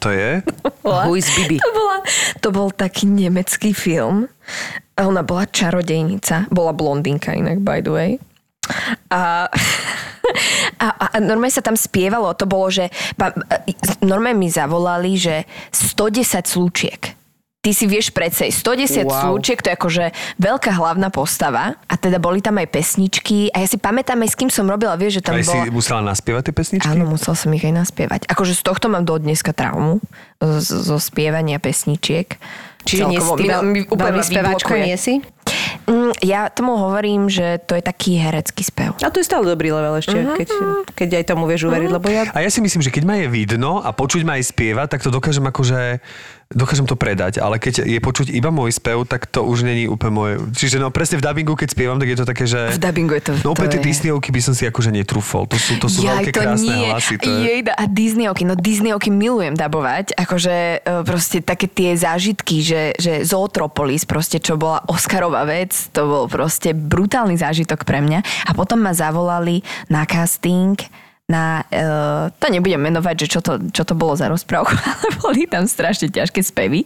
to je? Who is Bibi? To, bola, to bol taký nemecký film. A ona bola čarodejnica. Bola blondinka inak, by the way. A, a, a normálne sa tam spievalo, to bolo, že pa, normálne mi zavolali, že 110 slúčiek. Ty si vieš predsa, 110 Wow. slúčiek, to je akože veľká hlavná postava. A teda boli tam aj pesničky. A ja si pamätám aj s kým som robila, vieš, že tam Aj si bola... musela naspievať tie pesničky? Áno, musel som ich aj naspievať. Akože z tohto mám do dneska traumu, z- zo spievania pesničiek. Čiže nie si Celkovo. ty Mi- mi úplne speváčka, nie si? Ja tomu hovorím, že to je taký herecký spev. A to je stále dobrý level ešte, keď, keď aj tomu vieš uveriť, lebo ja... A ja si myslím, že keď ma je vidno a počuť ma aj spievať, tak to dokážem akože dokážem to predať, ale keď je počuť iba môj spev, tak to už není úplne moje. Čiže no presne v dubbingu, keď spievam, tak je to také, že... V dubbingu je to- No úplne tie Disneyovky by som si akože netrúfol. To sú, to sú Jaj, veľké to krásne nie. hlasy. To je... Jejda, a Disneyovky, no Disneyovky milujem dabovať, akože e, proste také tie zážitky, že, že Zootropolis, proste čo bola Oscarová vec, to bol proste brutálny zážitok pre mňa. A potom ma zavolali na casting na, uh, to nebudem menovať, že čo to, čo to bolo za rozprávku, ale boli tam strašne ťažké spevy.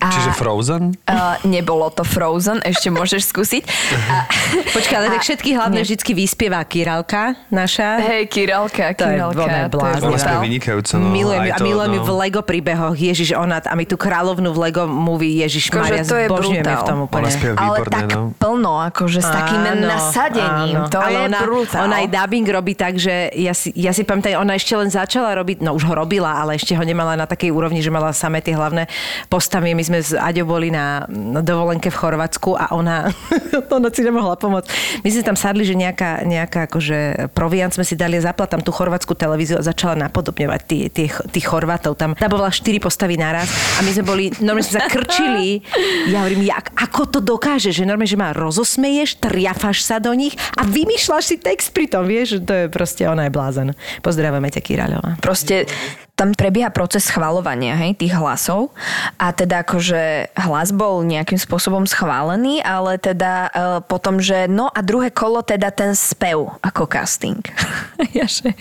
A, Čiže Frozen? Uh, nebolo to Frozen, ešte môžeš skúsiť. A, Počkaj, ale a- tak všetky hlavné nie. vždycky vyspievá Kiralka naša. Hej, Kiralka, To je Kiralka. ona je. Ona. No, milujem ju a to, milujem no. v Lego príbehoch. Ježiš, ona, a my tú kráľovnú v Lego movie, Ježiš Akože Maria, to je zbožňujeme v tom úplne. Ale tak no. plno, akože s takým Áno, nasadením. áno. To Ale je ona, brutál. ona aj dubbing robí tak, že ja si, ja si pamätám, ona ešte len začala robiť, no už ho robila, ale ešte ho nemala na takej úrovni, že mala samé tie hlavné postavy. My sme s Aďou boli na, dovolenke v Chorvátsku a ona, ona si nemohla pomôcť. My sme tam sadli, že nejaká, nejaká akože proviant sme si dali a zapla tam tú chorvátsku televíziu a začala napodobňovať tí, tí, tých Chorvátov. Tam dabovala štyri postavy naraz a my sme boli, normálne sme sa krčili. Ja hovorím, jak, ako to dokáže, že normálne, že ma rozosmeješ, triafáš sa do nich a vymýšľaš si text pri tom, vieš, to je proste, ona je blázen. Pozdravujeme ťa, Kiraľová. Proste tam prebieha proces schvalovania hej, tých hlasov a teda akože hlas bol nejakým spôsobom schválený, ale teda e, potom, že no a druhé kolo teda ten spev ako casting. ja, že,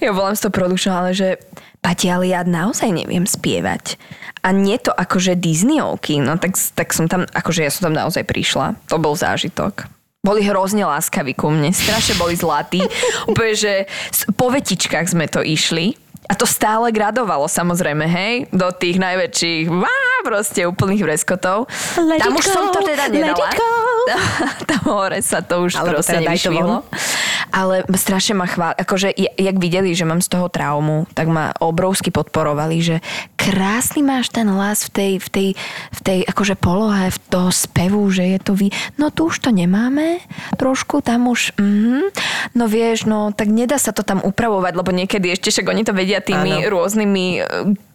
ja volám z toho produkčného, ale že Pati, ale ja naozaj neviem spievať. A nie to akože Disneyovky, no tak, tak som tam, akože ja som tam naozaj prišla. To bol zážitok. Boli hrozne láskaví ku mne, strašne boli zlatí. Úplne, že po vetičkách sme to išli a to stále gradovalo samozrejme, hej, do tých najväčších, vá, proste úplných vreskotov. Let Tam už som to go, teda nedala. go. Tam hore sa to už Alebo proste teda nevyšvihlo. Ale strašne ma chvál, akože jak videli, že mám z toho traumu, tak ma obrovsky podporovali, že krásny máš ten hlas v tej, v tej, v tej akože polohe, v toho spevu, že je to vy. No tu už to nemáme, trošku tam už, mhm. no vieš, no tak nedá sa to tam upravovať, lebo niekedy ešte však oni to vedia tými Áno. rôznymi e,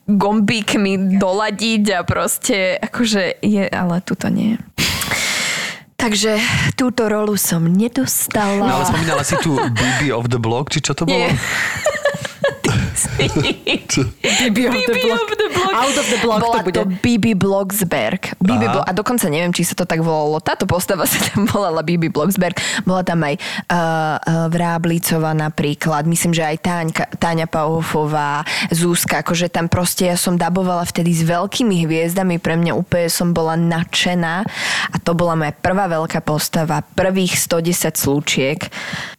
gombíkmi doladiť a proste, akože je, ale tu to nie. Takže túto rolu som nedostala. No ale spomínala si tu BB of the Block, či čo to bolo? Nie. Bibi of the block. Out of the block Bola to bude. to Bibi Blocksberg. Bibi. Blo- a dokonca neviem, či sa to tak volalo. Táto postava sa tam volala Bibi Blocksberg. Bola tam aj uh, uh, Vráblicová napríklad. Myslím, že aj Táňka, Táňa Paufová, Zúska. Akože tam proste ja som dabovala vtedy s veľkými hviezdami. Pre mňa úplne som bola nadšená. A to bola moja prvá veľká postava. Prvých 110 slúčiek.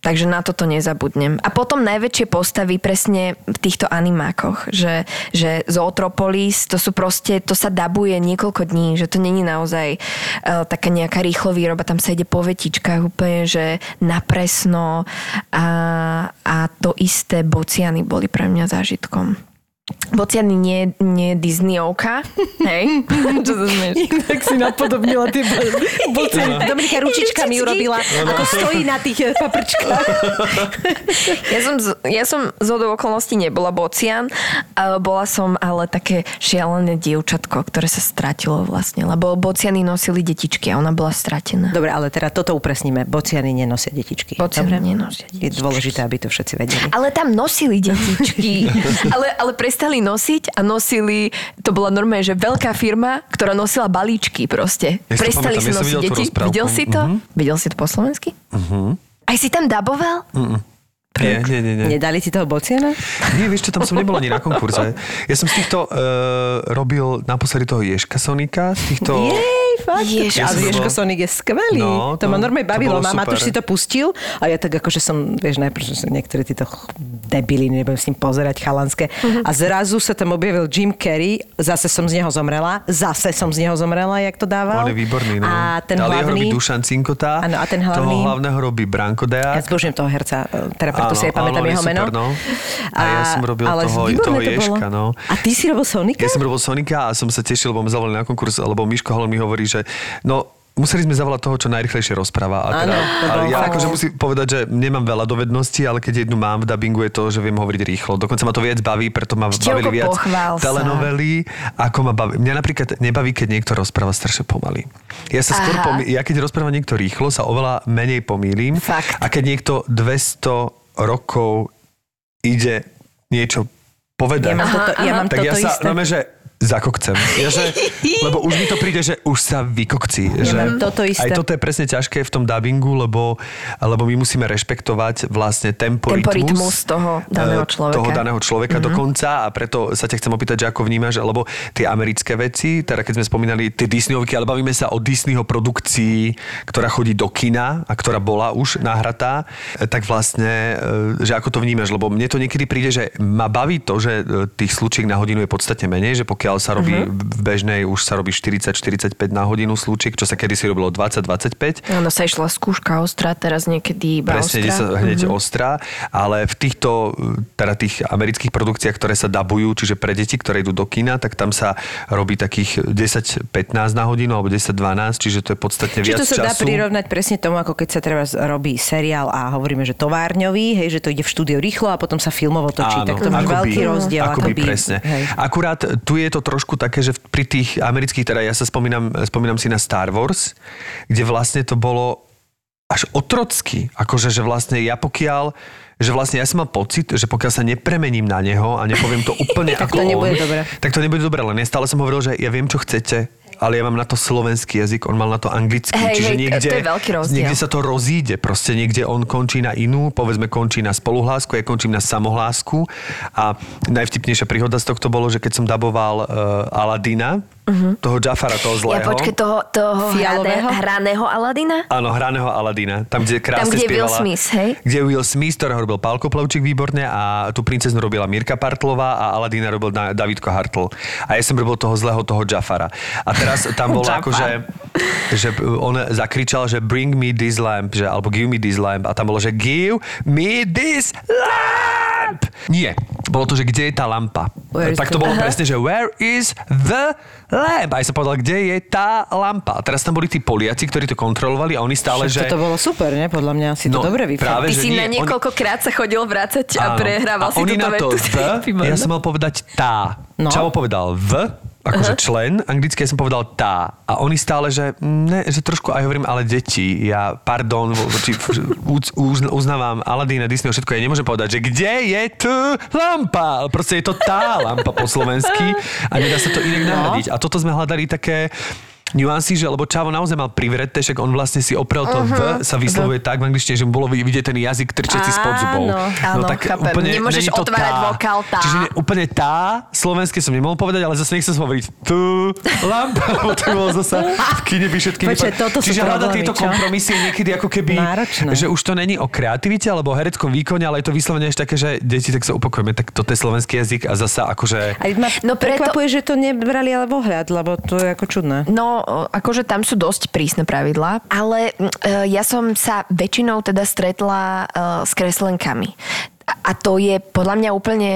Takže na toto nezabudnem. A potom najväčšie postavy presne v týchto animákoch, že, že Zootropolis, to sú proste, to sa dabuje niekoľko dní, že to není naozaj uh, taká nejaká rýchlo výroba, tam sa ide po vetičkách úplne, že napresno a, a to isté bociany boli pre mňa zážitkom. Bociany nie, nie Disneyovka, hej? Čo sa smieš? Tak si napodobnila tie boceny. Dominika ručičkami urobila, ako stojí na tých eh, paprčkách. Ja som, z, ja som z hodou okolností nebola bocian, bola som ale také šialené dievčatko, ktoré sa stratilo vlastne, lebo bociany nosili detičky a ona bola stratená. Dobre, ale teda toto upresníme. Bociany nenosia detičky. Bociany Dobre? nenosia Je dôležité, aby to všetci vedeli. Ale tam nosili detičky. ale, ale prestali nosiť a nosili, to bola normálne, že veľká firma, ktorá nosila balíčky proste. Ja prestali si nosiť deti. Videl si to? Mhm. Videl si to po slovensky? Aj si tam daboval? Nie, nie, nie. nie. Nedali ti toho bociana? Nie, vieš čo, tam som nebol ani na konkurze. Ja som z týchto uh, robil naposledy toho Ježka Sonika, z týchto... Jej, fakt. Ježiš. a Ježko Sonik je skvelý. No, to, ma to- normálne to bavilo. Matúš super. si to pustil a ja tak akože som, vieš, najprv som niektoré títo debily, nebudem s ním pozerať chalanské. Mhm. A zrazu sa tam objavil Jim Carrey, zase som z neho zomrela, zase som z neho zomrela, jak to dával. On je výborný, no. A ten Ale jeho robí hlavný... Dušan Cinkota, Áno, a ten toho hlavný- hlavného robí Branko Deák. Ja zbožujem toho herca, teda preto Áno, si aj pamätám jeho meno. super, no. A ja som robil ale toho- toho to. Ježka, no. A ty si robil Sonika? Ja som robil Sonika a som sa tešil, lebo ma zavolali na konkurs, lebo Miško Holon mi hovorí, že no, museli sme zavolať toho, čo najrychlejšie rozpráva. A teda, Áno, to ale ja fakt. akože musím povedať, že nemám veľa dovedností, ale keď jednu mám v dubbingu je to, že viem hovoriť rýchlo. Dokonca ma to viac baví, preto ma Števko, bavili viac telenovely, ako ma baví. Mňa napríklad nebaví, keď niekto rozpráva strašne pomaly. Ja sa skôr Aha. pomý... ja keď rozpráva niekto rýchlo, sa oveľa menej pomýlim. Fakt. A keď niekto 200 rokov ide niečo povedať, Ja mám toto, ja mám tak toto ja sa, isté. no že zakokcem. Ja, že, lebo už mi to príde, že už sa vykokcí. že mám toto isté. Aj toto je presne ťažké v tom dubbingu, lebo, lebo my musíme rešpektovať vlastne tempo, Tempo, rytmus, rytmus toho daného eh, človeka. Toho daného človeka Mhm. mm-hmm. dokonca a preto sa ťa chcem opýtať, že ako vnímaš, lebo tie americké veci, teda keď sme spomínali tie Disneyovky, ale bavíme sa o Disneyho produkcii, ktorá chodí do kina a ktorá bola už nahratá, eh, tak vlastne, eh, že ako to vnímaš, lebo mne to niekedy príde, že ma baví to, že tých slučiek na hodinu je podstatne menej, že pokiaľ odtiaľ sa robí uh-huh. v bežnej, už sa robí 40-45 na hodinu slúčik, čo sa kedysi robilo 20-25. Áno, sa išla skúška ostrá, teraz niekedy iba Presne, ostrá. sa hneď uh-huh. ostrá, ale v týchto, teda tých amerických produkciách, ktoré sa dabujú, čiže pre deti, ktoré idú do kina, tak tam sa robí takých 10-15 na hodinu alebo 10-12, čiže to je podstatne Čiže viac to sa dá času. prirovnať presne tomu, ako keď sa treba robí seriál a hovoríme, že továrňový, hej, že to ide v štúdiu rýchlo a potom sa filmovo točí. tak to akoby- veľký rozdiel. Akoby, presne. Hej. Akurát tu je to trošku také, že pri tých amerických, teda ja sa spomínam, spomínam si na Star Wars, kde vlastne to bolo až otrocky. Akože, že vlastne ja pokiaľ že vlastne ja som mal pocit, že pokiaľ sa nepremením na neho a nepoviem to úplne Tak ako to nebude on, dobré. tak to nebude dobré, len ja stále som hovoril, že ja viem, čo chcete, ale ja mám na to slovenský jazyk, on mal na to anglický. Hej, čiže hej, niekde, to je veľký rozdiel. niekde sa to rozíde, proste niekde on končí na inú, povedzme končí na spoluhlásku, ja končím na samohlásku a najvtipnejšia príhoda z tohto bolo, že keď som daboval uh, Aladina, uh-huh. toho Jafara, toho zlého. Ja počkej, toho, toho Fialového? hrané, hraného Aladina? Áno, hraného Aladina. Tam, kde krásne Tam, kde je Will spievala. Smith, hej? Kde je Will Smith, ktorého robil Pálko Plavčík výborne a tú princeznu robila Mirka Partlová a Aladina robil Da- Davidko Hartl. A ja som robil toho zlého, toho Jafara. A teraz tam bolo ako, že, že on zakričal, že bring me this lamp, že, alebo give me this lamp. A tam bolo, že give me this lamp. Nie. Bolo to, že kde je tá lampa. Where tak to the- bolo Aha. presne, že where is the lamp? A ja som povedal, kde je tá lampa. A teraz tam boli tí Poliaci, ktorí to kontrolovali a oni stále, že... Však to bolo super, ne? Podľa mňa si to No, dobre práve, Ty vyfal. že si nie, na oni- niekoľkokrát sa chodil vrácať a Áno. prehrával a si oni túto na to vetu. v, ja som mal povedať tá. No. Čavo povedal v, akože člen, anglicky ja som povedal tá. A oni stále, že ne, že trošku aj hovorím, ale deti, ja, pardon, voči, uz, uz, uznávam Aladina, Disney, všetko, ja nemôžem povedať, že kde je tu lampa? Proste je to tá lampa po slovensky a nedá sa to inak nahradiť. A toto sme hľadali také nuancy, že lebo Čavo naozaj mal privreté, však on vlastne si oprel to v, sa vyslovuje tak v angličtine, že mu bolo vidieť ten jazyk trčiaci spod zubov. Áno, áno, chápem. Nemôžeš není to otvárať vokál tá. Čiže ne, úplne tá, slovenské som nemohol povedať, ale zase nechcem hovoriť tu, lampa, lebo to bolo zase v kine by všetky vypadá- toto Čiže problémy, tieto kompromisy je niekedy ako keby, Náročné. že už to není o kreativite alebo o hereckom výkone, ale je to vyslovene ešte také, že deti, tak sa upokojíme, tak toto je slovenský jazyk a zasa akože... Ma No no preto- prekvapuje, že to nebrali ale vohľad, lebo to je ako čudné. No, akože tam sú dosť prísne pravidlá, ale e, ja som sa väčšinou teda stretla e, s kreslenkami. A to je podľa mňa úplne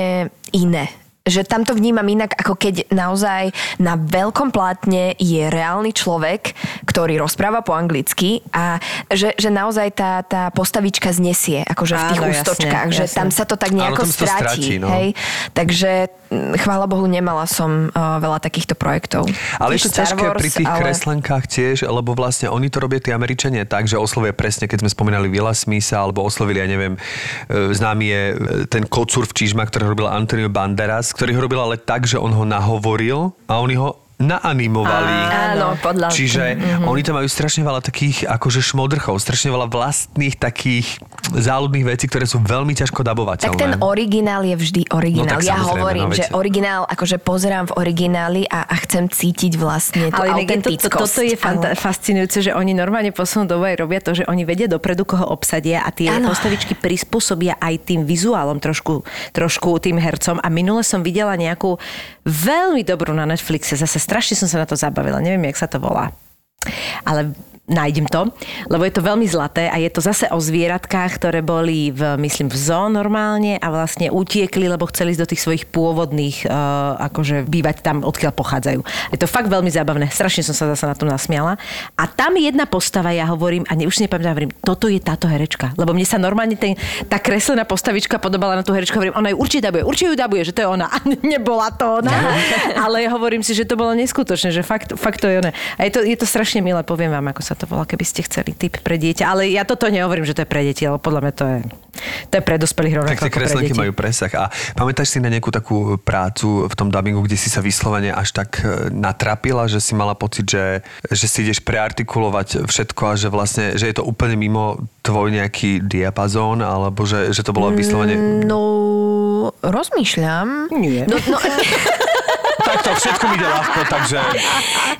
iné. Že tam to vnímam inak, ako keď naozaj na veľkom plátne je reálny človek, ktorý rozpráva po anglicky a že, že naozaj tá, tá postavička znesie, akože v tých Áno, jasne, ústočkách, že jasne. tam sa to tak Áno, nejako to stratí. stratí, no. hej? Takže mm, chvála Bohu, nemala som uh, veľa takýchto projektov. Ale Tiež je to Star ťažké Wars, pri tých ale- kreslenkách tiež, lebo vlastne oni to robia tí Američania tak, že oslovia presne, keď sme spomínali Willa Smitha, alebo oslovili, ja neviem, e, známy je e, ten kocúr v Čížma, ktorý robil Antonio Banderas, ktorý ho robil ale tak, že on ho nahovoril a oni ho naanimovali. Áno, podľa... Čiže Mhm. mm-hmm. oni tam majú strašne veľa takých akože šmodrchov, strašne veľa vlastných takých záľudných vecí, ktoré sú veľmi ťažko dabovateľné. Tak ten originál je vždy originál. No ja hovorím, no že originál, akože pozerám v origináli a, a chcem cítiť vlastne tú Ale je to, to, autentickosť. toto je fanta- Ale- fascinujúce, že oni normálne poslednú dobu aj robia to, že oni vedia dopredu, koho obsadia a tie Áno. postavičky prispôsobia aj tým vizuálom trošku, trošku tým hercom. A minule som videla nejakú veľmi dobrú na Netflixe, zase strašne som sa na to zabavila, neviem, jak sa to volá. Ale nájdem to, lebo je to veľmi zlaté a je to zase o zvieratkách, ktoré boli v, myslím, v zoo normálne a vlastne utiekli, lebo chceli ísť do tých svojich pôvodných, uh, akože bývať tam, odkiaľ pochádzajú. Je to fakt veľmi zábavné, strašne som sa zase na tom nasmiala. A tam jedna postava, ja hovorím, a ne, už si nepamätám, hovorím, toto je táto herečka. Lebo mne sa normálne ten, tá kreslená postavička podobala na tú herečku, hovorím, ona ju určite dabuje, určite ju dabuje, že to je ona. A nebola to ona. Ale ja hovorím si, že to bolo neskutočné, že fakt, fakt to je ona. A je to, je to strašne milé, poviem vám, ako sa to volá, keby ste chceli tip pre dieťa. Ale ja toto nehovorím, že to je pre deti, ale podľa mňa to je, to je pre dospelých rovnako Tak tie kreslenky majú presah. A pamätáš si na nejakú takú prácu v tom dubbingu, kde si sa vyslovene až tak e, natrapila, že si mala pocit, že, že si ideš preartikulovať všetko a že vlastne, že je to úplne mimo tvoj nejaký diapazón, alebo že, že to bolo vyslovene... No, rozmýšľam. Nie. No, no, Ľahko, všetko mi ide ľahko, takže...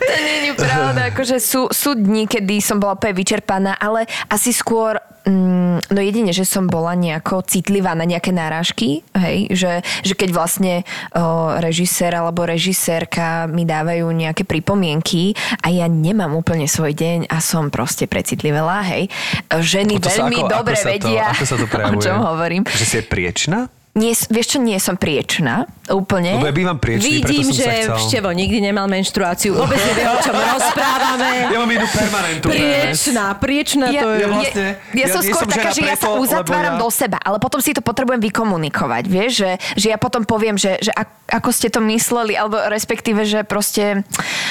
To nie je pravda, akože sú, sú dni, kedy som bola úplne vyčerpaná, ale asi skôr Mm, no jedine, že som bola nejako citlivá na nejaké náražky, hej, že, že keď vlastne o, režisér alebo režisérka mi dávajú nejaké pripomienky a ja nemám úplne svoj deň a som proste precitlivela, hej. Ženy To veľmi ako- dobre ako sa to- vedia, ako sa to o čom hovorím. Že si je priečná? Nie, vieš čo, nie som priečná úplne. Lebo ja bývam priečný, preto Vidím, som sa že chcel... Števo nikdy nemal menštruáciu. Vôbec nevie, o čom rozprávame. Ja mám jednu permanentu. Priečná, priečná ja, to je. ja vlastne- ja, ja ja som nie skôr som taká, že ja sa preto, uzatváram ja- do seba, ale potom si to potrebujem vykomunikovať, vieš, že, že ja potom poviem, že, že ak, ako ste to mysleli, alebo respektíve, že proste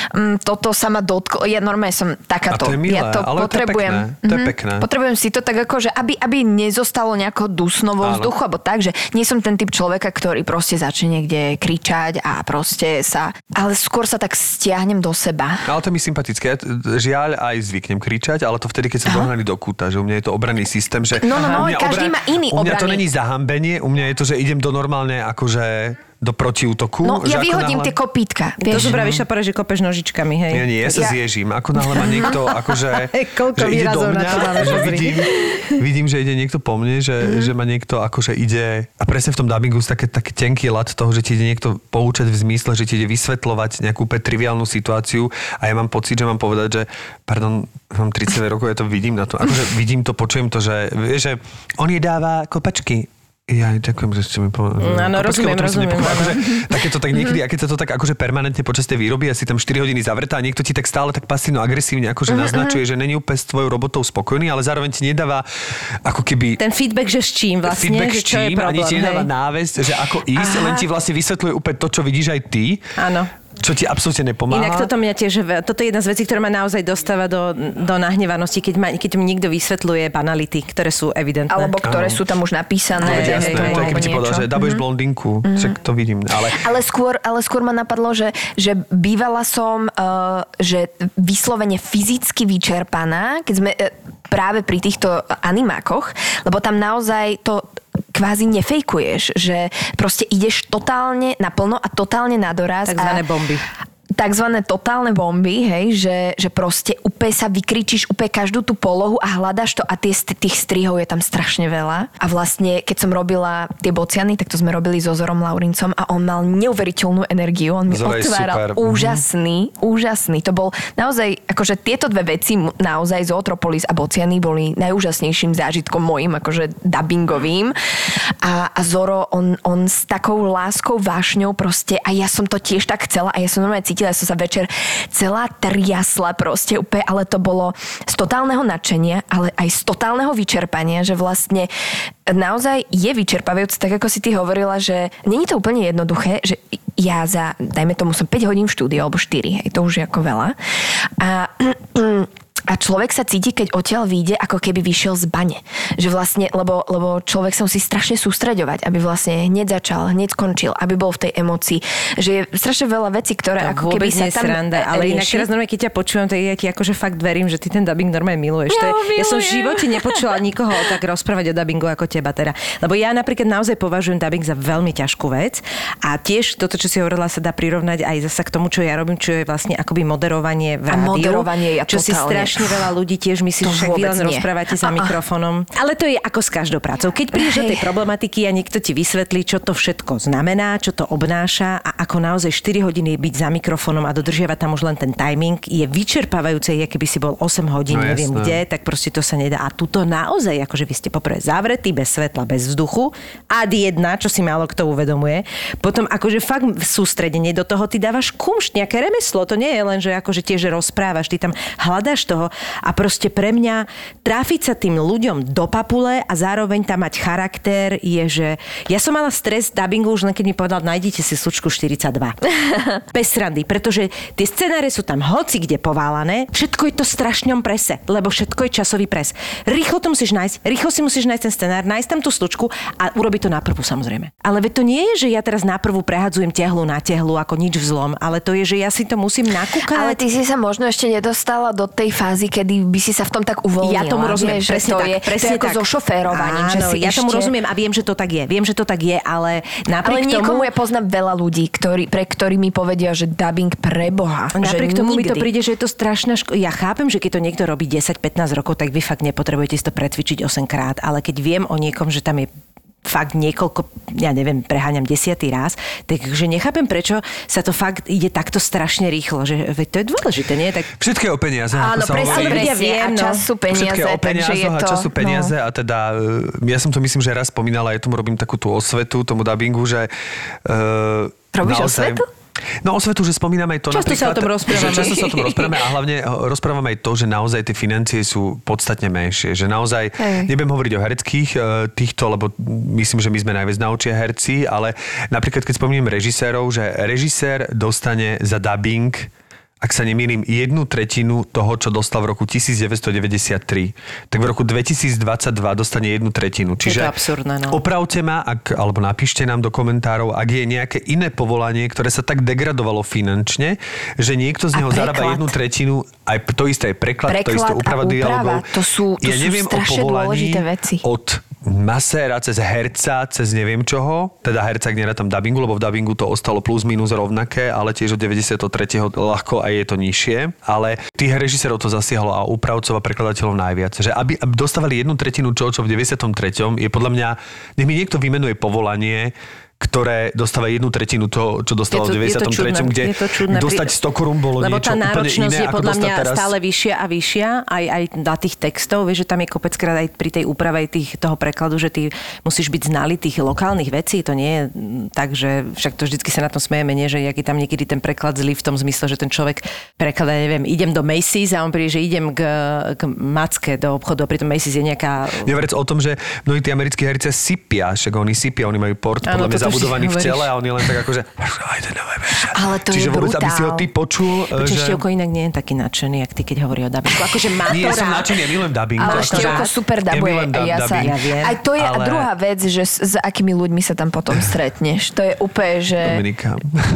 mm, toto sa ma dotklo. Ja normálne som takáto. A to je milé, ja to ale to je potrebujem. pekné, to je Mhm. pekné. Potrebujem si to tak ako, že aby, aby nezostalo nejako dusno vo vzduchu, alebo tak, že nie som ten typ človeka, ktorý proste začne niekde kričať a proste sa... Ale skôr sa tak stiahnem do seba. Ale to mi sympatické. Žiaľ aj zvyknem kričať, ale to vtedy, keď som dohnaný do kúta, že u mňa je to obranný systém, že... No, no, no, každý má iný U mňa to obranný. není zahambenie, u mňa je to, že idem do normálne akože do protiútoku. No, ja vyhodím náhle- tie kopítka. To Vieš? sú pravíš a že kopeš nožičkami, hej. Nie, nie, ja sa Ja- zježím. Ako náhle ma niekto, akože, Koľko že ide do mňa, to máme, že vidím, vidím, že ide niekto po mne, že, Mhm. že ma niekto akože ide, a presne v tom dubbingu sú také, také tenký lat toho, že ti ide niekto poučať v zmysle, že ti ide vysvetľovať nejakú úplne triviálnu situáciu a ja mám pocit, že mám povedať, že pardon, mám 30 rokov, ja to vidím na to, akože vidím to, počujem to, že, že on jej dáva kopačky. Ja ďakujem, že ste mi povedali. Áno, rozumiem, rozumiem, Akože, takéto tak niekedy, a keď sa to tak akože permanentne počas tej výroby, asi tam 4 hodiny zavretá a niekto ti tak stále tak pasívno agresívne akože naznačuje, že není úplne s tvojou robotou spokojný, ale zároveň ti nedáva ako keby Ten feedback, že s čím vlastne, feedback že čo je čím, ani problém, ti nedáva hej. návesť, že ako ísť, len ti vlastne vysvetľuje úplne to, čo vidíš aj ty. Áno. Čo ti absolútne nepomáha. Inak toto mňa tiež, toto je jedna z vecí, ktorá ma naozaj dostáva do, do nahnevanosti, keď, ma, keď mi niekto vysvetľuje banality, ktoré sú evidentné. Alebo ktoré Áno. sú tam už napísané. No, jasné, hej, to je, keby ti povedal, že dabuješ blondinku, však to vidím. Ale Ale skôr, ale skôr ma napadlo, že, že bývala som, uh, že vyslovene fyzicky vyčerpaná, keď sme uh, práve pri týchto animákoch, lebo tam naozaj to kvázi nefejkuješ, že proste ideš totálne naplno a totálne na doraz. Takzvané a, bomby. Takzvané totálne bomby, hej, že, že proste úplne sa vykričíš úplne každú tú polohu a hľadaš to a tie, tých strihov je tam strašne veľa. A vlastne, keď som robila tie bociany, tak to sme robili so Zorom Laurincom a on mal neuveriteľnú energiu. On mi Zoro je otváral super, mhm. úžasný, úžasný. To bol naozaj, akože tieto dve veci, naozaj Zootropolis a bociany boli najúžasnejším zážitkom mojim, akože dubbingovým. A, a Zoro, on, on s takou láskou, vášňou proste, a ja som to tiež tak chcela a ja som normálne cítila, ja som sa večer celá triasla proste úplne, ale to bolo z totálneho nadšenia, ale aj z totálneho vyčerpania, že vlastne naozaj je vyčerpávajúce, tak ako si ty hovorila, že není to úplne jednoduché, že ja za, dajme tomu, som 5 hodín v štúdiu, alebo 4, hej, to už je ako veľa. A a človek sa cíti, keď odtiaľ vyjde, ako keby vyšiel z bane. Že vlastne, lebo, lebo človek sa musí strašne sústreďovať, aby vlastne hneď začal, hneď skončil, aby bol v tej emocii. Že je strašne veľa vecí, ktoré To ako keby sa tam sranda, ale inak rieši. teraz normálne, keď ťa počujem, tak ja ti akože fakt verím, že ty ten dubbing normálne miluješ. Ja To je, ho ja som v živote nepočula nikoho tak rozprávať o dubbingu ako teba teda. Lebo ja napríklad naozaj považujem dubbing za veľmi ťažkú vec a tiež toto, čo si hovorila, sa dá prirovnať aj zasa k tomu, čo ja robím, čo je vlastne akoby moderovanie v A rádiu. moderovanie, ja Čo si totálne. Strašne veľa ľudí tiež myslí, To že vy len nie. rozprávate za A- mikrofónom. Ale to je ako s každou prácou. Keď prídeš do tej problematiky a niekto ti vysvetlí, čo to všetko znamená, čo to obnáša a ako naozaj 4 hodiny byť za mikrofónom a dodržiavať tam už len ten timing, je vyčerpávajúce, je keby si bol 8 hodín, No, neviem jasné. kde, tak proste to sa nedá. A tuto naozaj, akože vy ste poprvé zavretí, bez svetla, bez vzduchu. A jedna, čo si málo kto uvedomuje. Potom akože fakt sústredenie do toho, ty dávaš kumšt, nejaké remeslo. To nie je len, že akože tiež rozprávaš, ty tam hľadáš toho a proste pre mňa trafiť sa tým ľuďom do papule a zároveň tam mať charakter je, že ja som mala stres dubbingu už len keď mi povedal, nájdite si slučku 42. Bez srandy, pretože tie scenáre sú tam hoci kde poválané, všetko je to v strašnom prese, lebo všetko je časový pres. Rýchlo to musíš nájsť, rýchlo si musíš nájsť ten scenár, nájsť tam tú slučku a urobiť to na prvú samozrejme. Ale veď to nie je, že ja teraz na prvú prehadzujem tehlu na tehlu ako nič vzlom, ale to je, že ja si to musím nakúkať. Ale ty si sa možno ešte nedostala do tej fázy, fázy, kedy by si sa v tom tak uvoľnila. Ja tomu rozumiem, vieš, že presne to tak, je, presne to je ako tak. so šoférovaním. že Áno, si ja tomu ešte... rozumiem a viem, že to tak je. Viem, že to tak je, ale Ale napriek niekomu tomu... ja poznám veľa ľudí, ktorí, pre ktorými mi povedia, že dubbing preboha. Napriek že tomu mi nikdy. to príde, že je to strašná ško- Ja chápem, že keď to niekto robí 10-15 rokov, tak vy fakt nepotrebujete si to pretvičiť 8 krát, ale keď viem o niekom, že tam je fakt niekoľko, ja neviem, preháňam desiatý raz, takže nechápem, prečo sa to fakt ide takto strašne rýchlo, že veď to je dôležité, nie? Tak Všetko je o peniaze, Áno, presne, presne. viem, a no. čas sú peniaze, Všetko je o takže peniazoch je a to... času peniaze a teda e, ja som to myslím, že raz spomínala, ja tomu robím takú tú osvetu, tomu dubbingu, že uh, Robíš osvetu? No osvetu, že spomínam aj to Často sa o tom rozprávame. Že často sa o tom rozprávame a hlavne ho- rozprávame aj to, že naozaj tie financie sú podstatne menšie. Že naozaj, Hej. nebudem hovoriť o hereckých e, týchto, lebo myslím, že my sme najviac naučia herci, ale napríklad keď spomínam režisérov, že režisér dostane za dubbing ak sa nemýlim, jednu tretinu toho, čo dostal v roku 1993, tak v roku 2022 dostane jednu tretinu. Čiže to absurdné, no. opravte ma, ak, alebo napíšte nám do komentárov, ak je nejaké iné povolanie, ktoré sa tak degradovalo finančne, že niekto z neho zarába jednu tretinu, aj to isté je preklad, to Preklad isté a úprava dialogov. to sú- to ja sú neviem o povolaní veci. od maséra cez herca, cez neviem čoho, teda herca, ak tam dubbingu, lebo v dubbingu to ostalo plus minus rovnaké, ale tiež od 93. ľahko a je to nižšie. Ale tých režisérov to zasiahlo a úpravcov a prekladateľov najviac. Že aby, aby dostávali jednu tretinu čo, čo v 93. je podľa mňa, nech mi niekto vymenuje povolanie, ktoré dostáva jednu tretinu toho, čo dostalo v je to, je to 93., čudné, kde je čudné. dostať 100 korún bolo Lebo niečo tá úplne náročnosť iné, je ako podľa dostať mňa teraz. stále vyššia a vyššia, aj, aj na tých textov, vieš, že tam je kopeckrát aj pri tej úprave tých, toho prekladu, že ty musíš byť znalý tých lokálnych vecí, to nie je mm, tak, že však to vždycky sa na tom smejeme, nie, že je tam niekedy ten preklad zlý v tom zmysle, že ten človek prekladá, neviem, idem do Macy's a on príde, že idem k, k Macke do obchodu a pritom Macy's je nejaká Nevrec o tom, že mnohí tí americkí herci sypia, však oni sypia, oni majú port Áno, podľa mňa zabudovaný v tele a oni len tak akože... Ale to Čiže je vôbec, aby si ho ty počul, Počuť, že... Števko inak nie je taký nadšený, jak ty, keď hovorí o dubbingu. Akože má Nie, to som nadšený, ja milujem dubbing. Ale to akože- Števko super Ja dabuje. dub- Ja sa. Ja viem. aj to je Ale- druhá vec, že s, s akými ľuďmi sa tam potom stretneš. To je úplne, že... Dominika.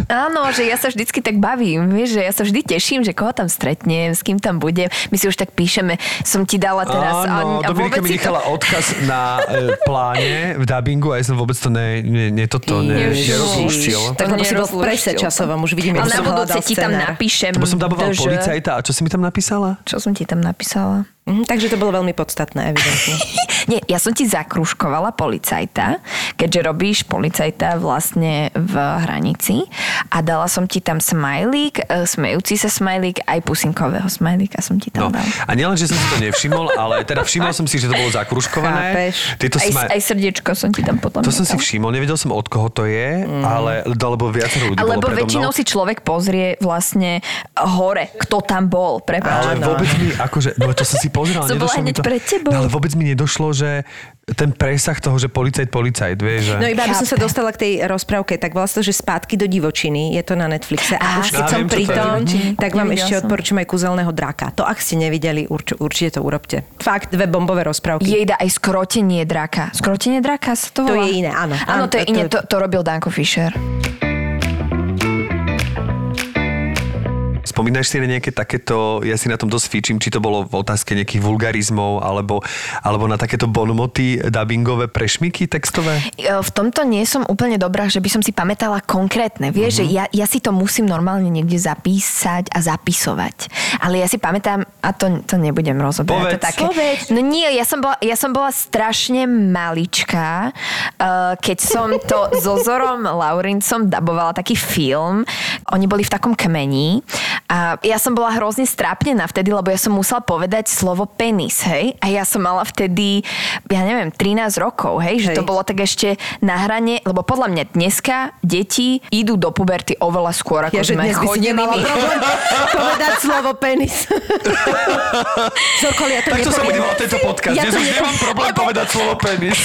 Áno, že ja sa vždycky tak bavím, vieš, že ja sa vždy teším, že koho tam stretnem, s kým tam budem. My si už tak píšeme, som ti dala teraz... Áno, a, a Dominika mi si to- nechala odkaz na e, pláne v dubbingu a ja som vôbec to ne, ne, ne toto ne, nerozluštil. Tak lebo si bol v prese časovom, už vidím, Ale na budúce ti tam napíšem. Lebo som daboval policajta a čo si mi tam napísala? Čo som ti tam napísala? Mhm, takže to bolo veľmi podstatné, evidentne. Nie, ja som ti zakruškovala policajta, keďže robíš policajta vlastne v hranici a dala som ti tam smajlík, e, smejúci sa smajlík, aj pusinkového smajlíka som ti No. tam dal. A nielen, že som si to nevšimol, ale teda všimol som si, že to bolo zakruškované. Tieto Aj, smaj... aj srdiečko som ti tam potom To som si všimol, nevedel som od koho to je, ale lebo viacero ľudí Alebo bolo predo väčšinou si človek pozrie vlastne hore, kto tam bol, prepáč. Ale vôbec mi, akože, no to som si pozrel, Som bola hneď to. pred tebou. No, ale vôbec mi nedošlo, že ten presah toho, že policajt, policajt, vieš, že... No iba aby som sa dostala k tej rozprávke, tak vlastne, že Spátky do divočiny, je to na Netflixe. A Á, už keď som pri to tom, tak vám ešte som. odporúčam aj Kúzelného draka. To ak ste nevideli, urč, určite to urobte. Fakt, dve bombové rozprávky. Jejda aj skrotenie draka. Skrotenie draka sa to To volá? je iné, áno. Áno, to je to- iné, to, to robil Danko Fischer. Spomínaš si na nejaké takéto, ja si na tom dosť fíčim, či to bolo v otázke nejakých vulgarizmov, alebo, alebo na takéto bonmoty dubbingové prešmiky textové? E, V tomto nie som úplne dobrá, že by som si pamätala konkrétne. Vieš, Mhm. že ja, ja si to musím normálne niekde zapísať a zapisovať. Ale ja si pamätám, a to, to nebudem rozoberať. Povedz. To také. Povedz. No nie, ja som bola, ja som bola strašne maličká, uh, keď som to so Zorom Laurincom dabovala taký film. Oni boli v takom kmeni a ja som bola hrozne strápnená vtedy, lebo ja som musela povedať slovo penis, hej? A ja som mala vtedy, ja neviem, 13 rokov, hej? Že Hej. to bolo tak ešte na hrane, lebo podľa mňa dneska deti idú do puberty oveľa skôr, ako Ja, že sme dnes by si chodili povedať slovo penis. Zorko, ja to Takto sa nepoviem. bude volať tento podcast. Ja Dnes to už nepoviem. nemám problém povedať slovo penis.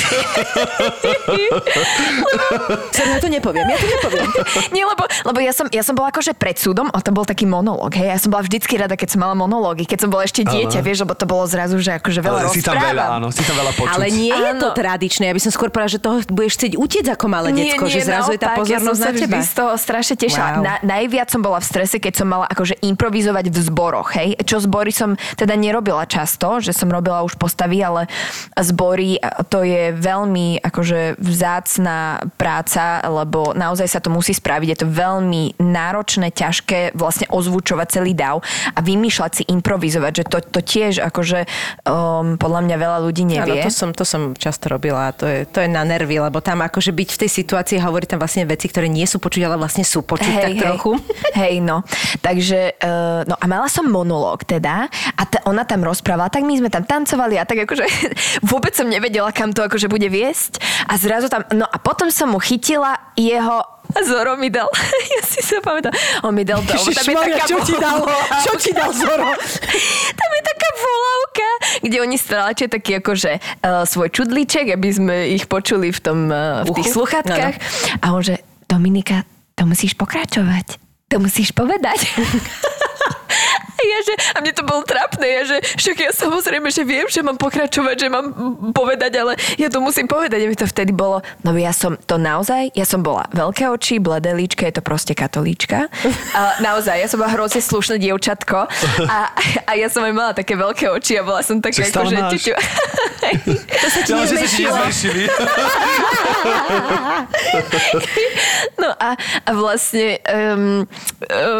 Sorry, ja to nepoviem, ja to nepoviem. Nie, lebo, lebo ja, som, ja som bola akože pred súdom a to bol taký monolog monológ, hej. Ja som bola vždycky rada, keď som mala monológy, keď som bola ešte dieťa, Áno. vieš, lebo to bolo zrazu, že akože veľa Ale si tam veľa, áno, si tam veľa počuť. Ale nie je to Áno. tradičné. Ja by som skôr povedala, že toho budeš chcieť utiec ako malé decko, že zrazu je tá naopak, pozornosť ja som na teba. z toho strašne tešila. Wow. Na, najviac som bola v strese, keď som mala akože improvizovať v zboroch, hej. Čo zbory som teda nerobila často, že som robila už postavy, ale zbory to je veľmi akože vzácná práca, lebo naozaj sa to musí spraviť. Je to veľmi náročné, ťažké vlastne ozvučovať celý dav a vymýšľať si improvizovať, že to, to tiež akože um, podľa mňa veľa ľudí nevie. Áno, to som, to som často robila a to je, to je na nervy, lebo tam akože byť v tej situácii a hovoriť tam vlastne veci, ktoré nie sú počuť, ale vlastne sú počuť tak trochu. Hej, no. Takže, uh, no a mala som monológ teda a t- ona tam rozprávala, tak my sme tam tancovali a tak akože vôbec som nevedela, kam to akože bude viesť a zrazu tam, no a potom som mu chytila jeho a Zoro mi dal, ja si sa pamätám, on mi dal to, tam je taká čo ti dal? Čo ti dal Zoro? Tam je taká volávka, kde oni stráčia taký akože uh, svoj čudlíček, aby sme ich počuli v, tom, uh, v tých Uchu? sluchatkách. A on že, Dominika, to musíš pokračovať. To musíš povedať. A ja, že, a mne to bolo trapné, ja, že však ja samozrejme, že viem, že mám pokračovať, že mám povedať, ale ja to musím povedať. A mi to vtedy bolo, no ja som to naozaj, ja som bola veľké oči, bledé líčka, je to proste katolíčka. A naozaj, ja som bola hrozne slušné dievčatko a, a ja som aj mala také veľké oči a bola som taká akože máš. ťuťu. To sa ti že nezmenšili. No a, a vlastne... Um,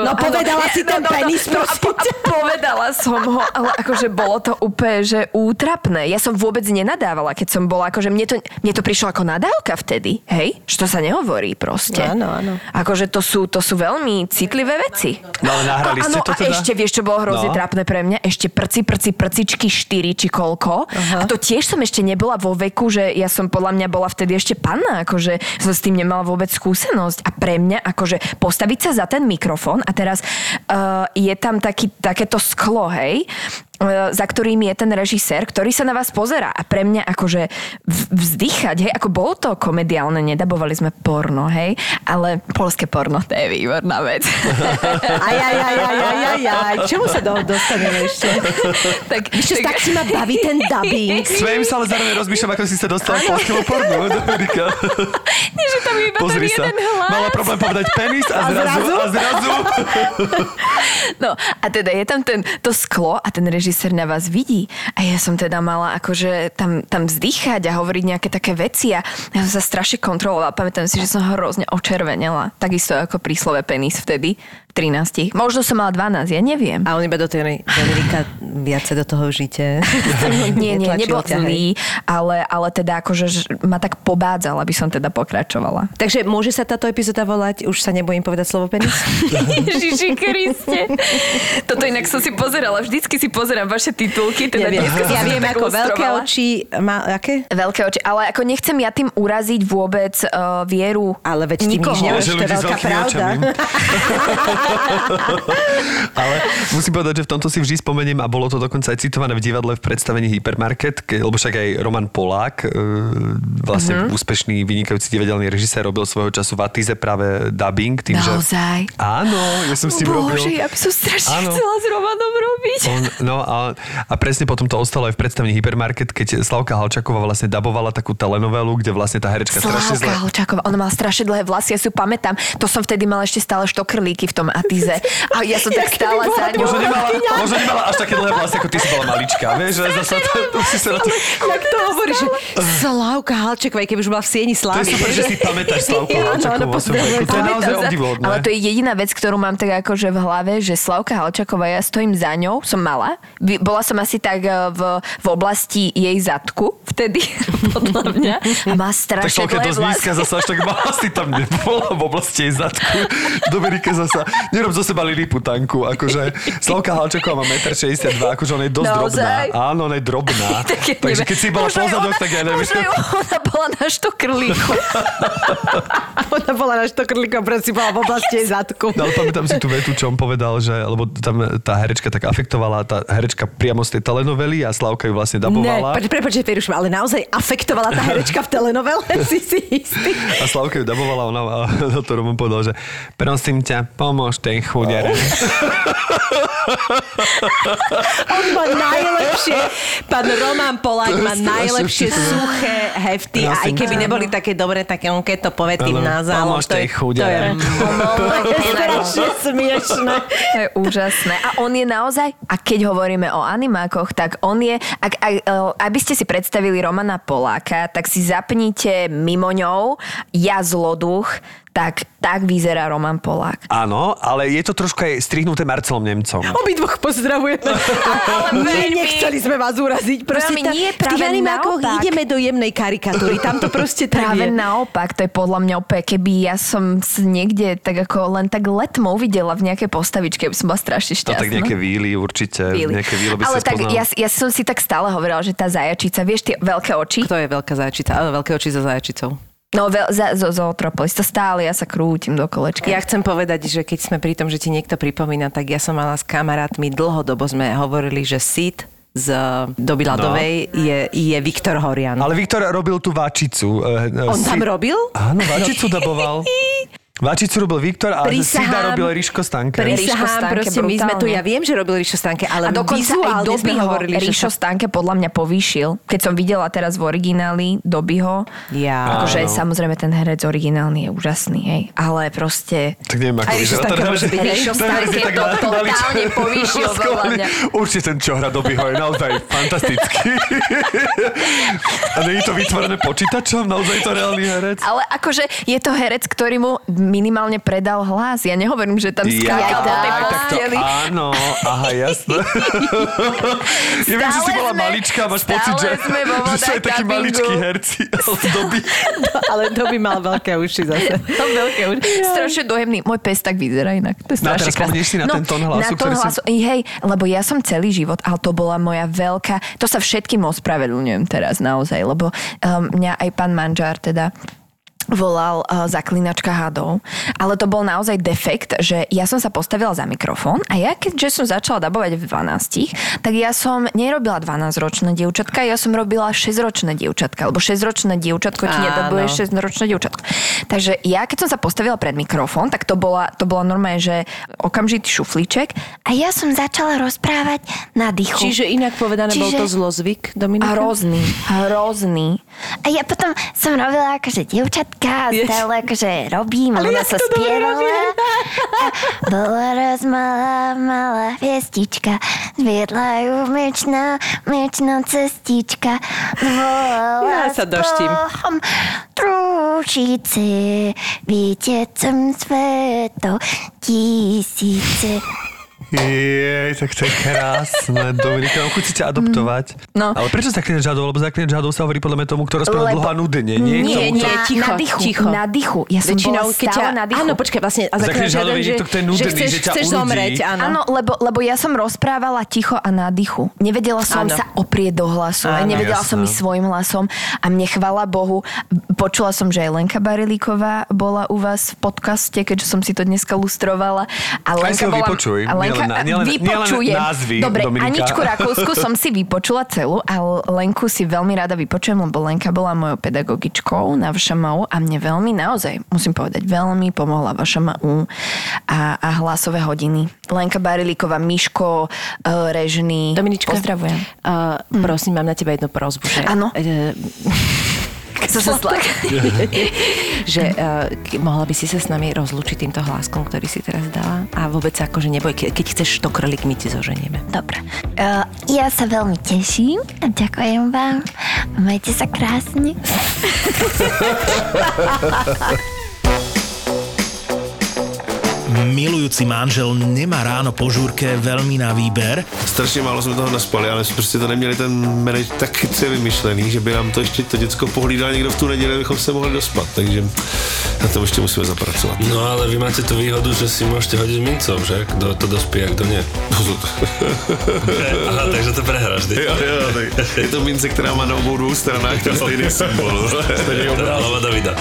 No, povedala si ten penis, no, a, prosím po, a povedala som ho, ale akože bolo to úplne, že útrapné. Ja som vôbec nenadávala, keď som bola, akože mne to, mne to prišlo ako nadávka vtedy, hej? Že to sa nehovorí proste. Áno, áno. Akože to sú, to sú veľmi citlivé veci. No ale nahrali a, ste áno, to teda? A ešte, vieš, čo bolo hrozne No. trápne pre mňa? Ešte prci, prci, prcičky 4 či koľko. A to tiež som ešte nebola vo veku, že ja som podľa mňa bola vtedy ešte panna, akože som s tým nemala vôbec skúsenosť. A pre mňa, akože postaviť sa za ten mikrofón a teraz uh, je tam taký, takéto sklo, hej, za ktorým je ten režisér, ktorý sa na vás pozera. A pre mňa akože vzdychať, hej, ako bolo to komediálne, nedabovali sme porno, hej, ale polské porno, to je výborná vec. Aj, aj, aj, aj, aj, aj, aj. Čomu sa do, dostaneme ešte? tak, Čo, tak si ma baví ten dubbing. Smejem sa, ale zároveň rozmýšľam, ako si sa dostala k polskému pornu. Dominika. Nie, že tam je iba Pozri ten sa. jeden hlas. Mala problém povedať penis a, zrazu, a zrazu. No a teda je tam ten, to sklo a ten režisér na vás vidí. A ja som teda mala akože tam, tam vzdychať a hovoriť nejaké také veci a ja som sa strašne kontrolovala. Pamätám si, že som hrozne očervenela. Takisto ako príslove penis vtedy, 13. Možno som mala 12, ja neviem. A on iba do tej Dominika viacej do toho žite. nie, nie, nebol zlý, ale, ale teda akože že ma tak pobádzal, aby som teda pokračovala. Takže môže sa táto epizóda volať, už sa nebojím povedať slovo penis? Ježiši Kriste. Toto inak som si pozerala, vždycky si pozerám vaše titulky. Teda Ja viem, ja viem ako veľké oči, má, aké? Veľké oči, ale ako nechcem ja tým uraziť vôbec uh, vieru Ale veď ty nikoho. nič nemáš, to je veľká pravda. Ale musím povedať, že v tomto si vždy spomeniem a bolo to dokonca aj citované v divadle v predstavení Hypermarket, ke, lebo však aj Roman Polák, e, vlastne uh-huh. úspešný, vynikajúci divadelný režisér, robil svojho času v Atize práve dubbing. Tým, Naozaj? Že... Áno, ja som s tým Bože, robil. ja by som strašne Áno. chcela s Romanom robiť. On, no a, a presne potom to ostalo aj v predstavení Hypermarket, keď Slavka Halčaková vlastne dabovala takú telenovelu, kde vlastne tá herečka strašne zle... Holčáková, ona mala strašne dlhé vlasy, ja si ju pamätám. To som vtedy mala ešte stále štokrlíky v tom Atize. A ja som tak stála za ňou. Možno nemala, možno nemala až také dlhé vlasy, ako ty si bola malička, vieš, že zase to, to si sa na to... Jak to hovoríš, že Slávka Halčeková, keby už bola v sieni To slávy. je super, že si pamätáš Slavku veku. To je naozaj obdivuhodné. Ale to je jediná vec, ktorú mám tak akože v hlave, že Slavka Halčaková, ja stojím za ňou, som mala. Bola som asi tak eh, v, v oblasti jej zadku vtedy, podľa mňa. A má Tak strašne Slavka je dlhé dosť nízka, zase až tak má asi tam nebola v oblasti jej zadku. Dominika zasa, nerob zo seba liliputanku, akože Slavka Halčaková má 1,62 m, akože ona je dosť Naozaj? drobná. Áno, ona je drobná. Tak ja Takže neviem. keď si bola pozadok, ona- tak ja neviem. Možno ona bola na štokrlíku. Ona bola na štokrlíku a proste bola v oblasti jej zadku. No ale pamätám si tú vetu, čo on povedal, že, lebo tam tá herečka tak afektovala tá herečka priamo z tej telenovely a Slavka ju vlastne Ne, dabovala. pre, prepáč, že ale naozaj afektovala tá herečka v telenovele, si si istý. A Slavka ju dabovala, ona a na to Roman povedal, že prosím ťa, pomôž tej chudere. On má najlepšie, pán Roman Polák má najlepšie suché hefty a aj keby neboli také dobré, také on keď to povie tým je, tej chudere. to je strašne smiešné. To je úžasné. A on je naozaj, a keď hovoríme o animákoch, tak on je, ak, ak, e, aby ste si predstavili Romana Poláka, tak si zapnite mimo ňou ja zloduch, tak, tak vyzerá Roman Polák. Áno, ale je to trošku aj strihnuté Marcelom Nemcom. Obidvoch pozdravujeme. Ale veľmi- nechceli sme vás uraziť. Proste Veľmi tá, nie, v tých práve animákoch naopak. ideme do jemnej karikatúry. Tam to proste tak Práve je. naopak, to je podľa mňa úplne, keby ja som niekde tak ako len tak letmo videla v nejakej postavičke, by som bola strašne No šťastná. tak nejaké víly určite, Chvíli. nejaké vílo by Ale tak spoznal. ja, ja som si tak stále hovorila, že tá zajačica, vieš tie veľké oči? Kto je veľká zajačica? Ale veľké oči za zajačicou. No, veľ, za, zo Zootropolis, to stále ja sa krútim do kolečka. Ja chcem povedať, že keď sme pri tom, že ti niekto pripomína, tak ja som mala s kamarátmi, dlhodobo sme hovorili, že Sid z doby ľadovej No. je, je Viktor Horian. Ale Viktor robil tú váčicu. eh, On tam si- robil? Áno, váčicu daboval. Váčicu robil Viktor a Prisahám. Sida robil Ríško Stanke. Prisahám, Stanke proste my sme tu, ja viem, že robil Ríšo Stanke, ale A dokonca aj Dobyho Ríšo. Stanke podľa mňa povýšil. Keď som videla teraz v origináli Dobyho, Ja. akože Áno. samozrejme ten herec originálny je úžasný, hej. Ale proste... Tak neviem, ako Ríšo Stanke ten môže byť? Ríšo Stanke to totálne povýšil podľa mňa. Určite ten, čo hra Dobyho, je naozaj fantastický. A nie je to vytvorené počítačom? Naozaj to reálny herec? Ale akože je to herec, ktorý mu minimálne predal hlas. Ja nehovorím, že tam skákal do tej tak to posteli. áno, aha, jasné. ja viem, že si bola malička máš pocit, že, že sú aj takí maličkí herci z doby. ale Doby mal veľké uši zase. To veľké už. Strašne dojemný. Môj pes tak vyzerá inak. To je No strašne teraz spomenieš si na ten tón hlasu, na tón ktorý si- hlasu. Hej, lebo ja som celý život, ale to bola moja veľká... To sa všetkým ospravedlňujem teraz naozaj, lebo um, mňa aj pán manžár teda volal uh, zaklinačka hadov, ale to bol naozaj defekt, že ja som sa postavila za mikrofón a ja keďže som začala dabovať v 12, tak ja som nerobila 12-ročné dievčatka, ja som robila 6-ročné dievčatka, lebo 6-ročné dievčatko ti nedabuje 6-ročné dievčatko. Takže ja keď som sa postavila pred mikrofón, tak to bola, to bola normálne, že okamžitý šuflíček a ja som začala rozprávať na dychu. Čiže inak povedané, bol Čiže- to zlozvyk, Dominika? Hrozný, hrozný. A ja potom som robila akože dievčatka a Jež. stále akože robím, Ale ona jak sa spievala. bola raz malá, malá hviezdička, zviedla ju mečná, mečná cestička. Ja Volala sa doštím. Trúšice, vietecom svetov, tisíce. Jej, tak to je krásne. Dominika, mám chuť ťa adoptovať. No. Ale prečo zaklinač hadov? Lebo zaklinač hadov sa hovorí podľa mňa tomu, kto rozpráva Lebo- dlho a nudene. Nie, Nie, tomu, nie, čo- ticho, na dychu, ticho. na dychu. Ja som Väčšinou, bola stále ťa... na dychu. Áno, počkaj, vlastne... A hladový jeden, že, niekto, kto je nudený, že chceš, že ťa chceš zomrieť, áno. Áno, lebo, lebo ja som rozprávala ticho a na dychu. Nevedela som Áno. sa oprieť do hlasu. Áno. Áno, nevedela som Jasné. ísť svojim hlasom. A mne, chvala Bohu, počula som, že aj Lenka Barilíková bola u vás v podcaste, keďže som si to dneska lustrovala. A ho vypočuj. A Lenka, Nielen nielen- nielen vypočujem. názvy, Dobre, Dominika. Aničku Rakúsku som si vypočula celú a Lenku si veľmi rada vypočujem, lebo Lenka bola mojou pedagogičkou na VŠMU a mne veľmi naozaj, musím povedať, veľmi pomohla VŠMU a, a hlasové hodiny. Lenka Barilíková, Miško, uh, Režný. Dominička, Pozdravujem. Uh, prosím, mám na teba jednu prozbu. Áno. eh, Sa slak. že uh, mohla by si sa s nami rozlúčiť týmto hláskom, ktorý si teraz dala? A vôbec sa akože neboj, ke, keď chceš to krlik, my ti zoženieme. Dobre. Uh, ja sa veľmi teším a ďakujem vám. Majte sa krásne. Milujúci manžel nemá ráno po žúrke veľmi na výber. Strašně málo jsme toho naspali, ale prostě to neměli ten manage tak chytře vymyšlený, že by nám to ještě to děcko pohlídal někdo v tu neděli, abychom se mohli dospat, takže na tom ještě musíme zapracovat. No ale vy máte tu výhodu, že si môžete hodiť mincov, že? Kto to dospí a kto nie. Aha, takže to prehráš, ty. jo, jo, tak je to mince, která má na obou dvou stranách ten stejný symbol. Hlava Davida.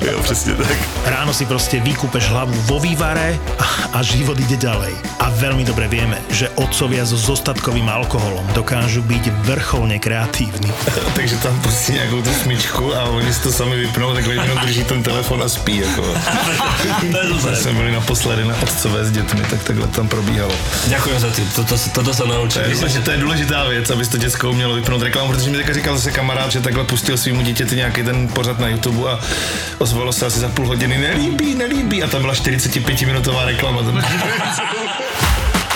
jo, přesně tak. Ráno si proste vykúpeš hlavu vo vývare a, život ide ďalej. A veľmi dobre vieme, že otcovia so zostatkovým alkoholom dokážu byť vrcholne kreatívni. Takže tam pustí nějakou tu smyčku a oni si to sami vypnou, takhle jenom drží ten telefon a spí. Jako. My jsme byli naposledy na otcové s dětmi, tak takhle tam probíhalo. Ďakujem za ty, toto, toto sa To naučil. je, důležitá, to je důležitá věc, aby to děcko umělo vypnout reklamu, protože mi teďka říkal zase kamarád, že takhle pustil svýmu dítěti nějaký ten pořad na YouTube a ozvalo se asi za půl hodiny, nelíbí, nelíbí a tam byla 45 minutová reklama.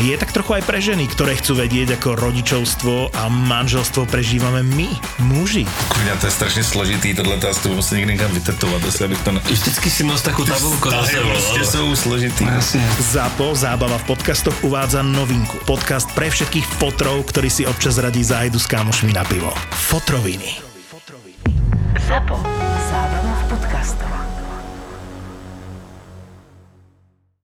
je tak trochu aj pre ženy, ktoré chcú vedieť, ako rodičovstvo a manželstvo prežívame my, muži. Kurňa, to je strašně složitý, tohle to asi musím někdy někam vytetovat, jestli abych to... Na... Vždycky si nos takú tabulku za Vztahy sebou. prostě jsou složitý. ZAPO, zábava v podcastoch uvádza novinku. Podcast pre všetkých fotrov, ktorí si občas radí zájdu s kámošmi na pivo. Fotroviny. ZAPO. Zábrná v podcastovách.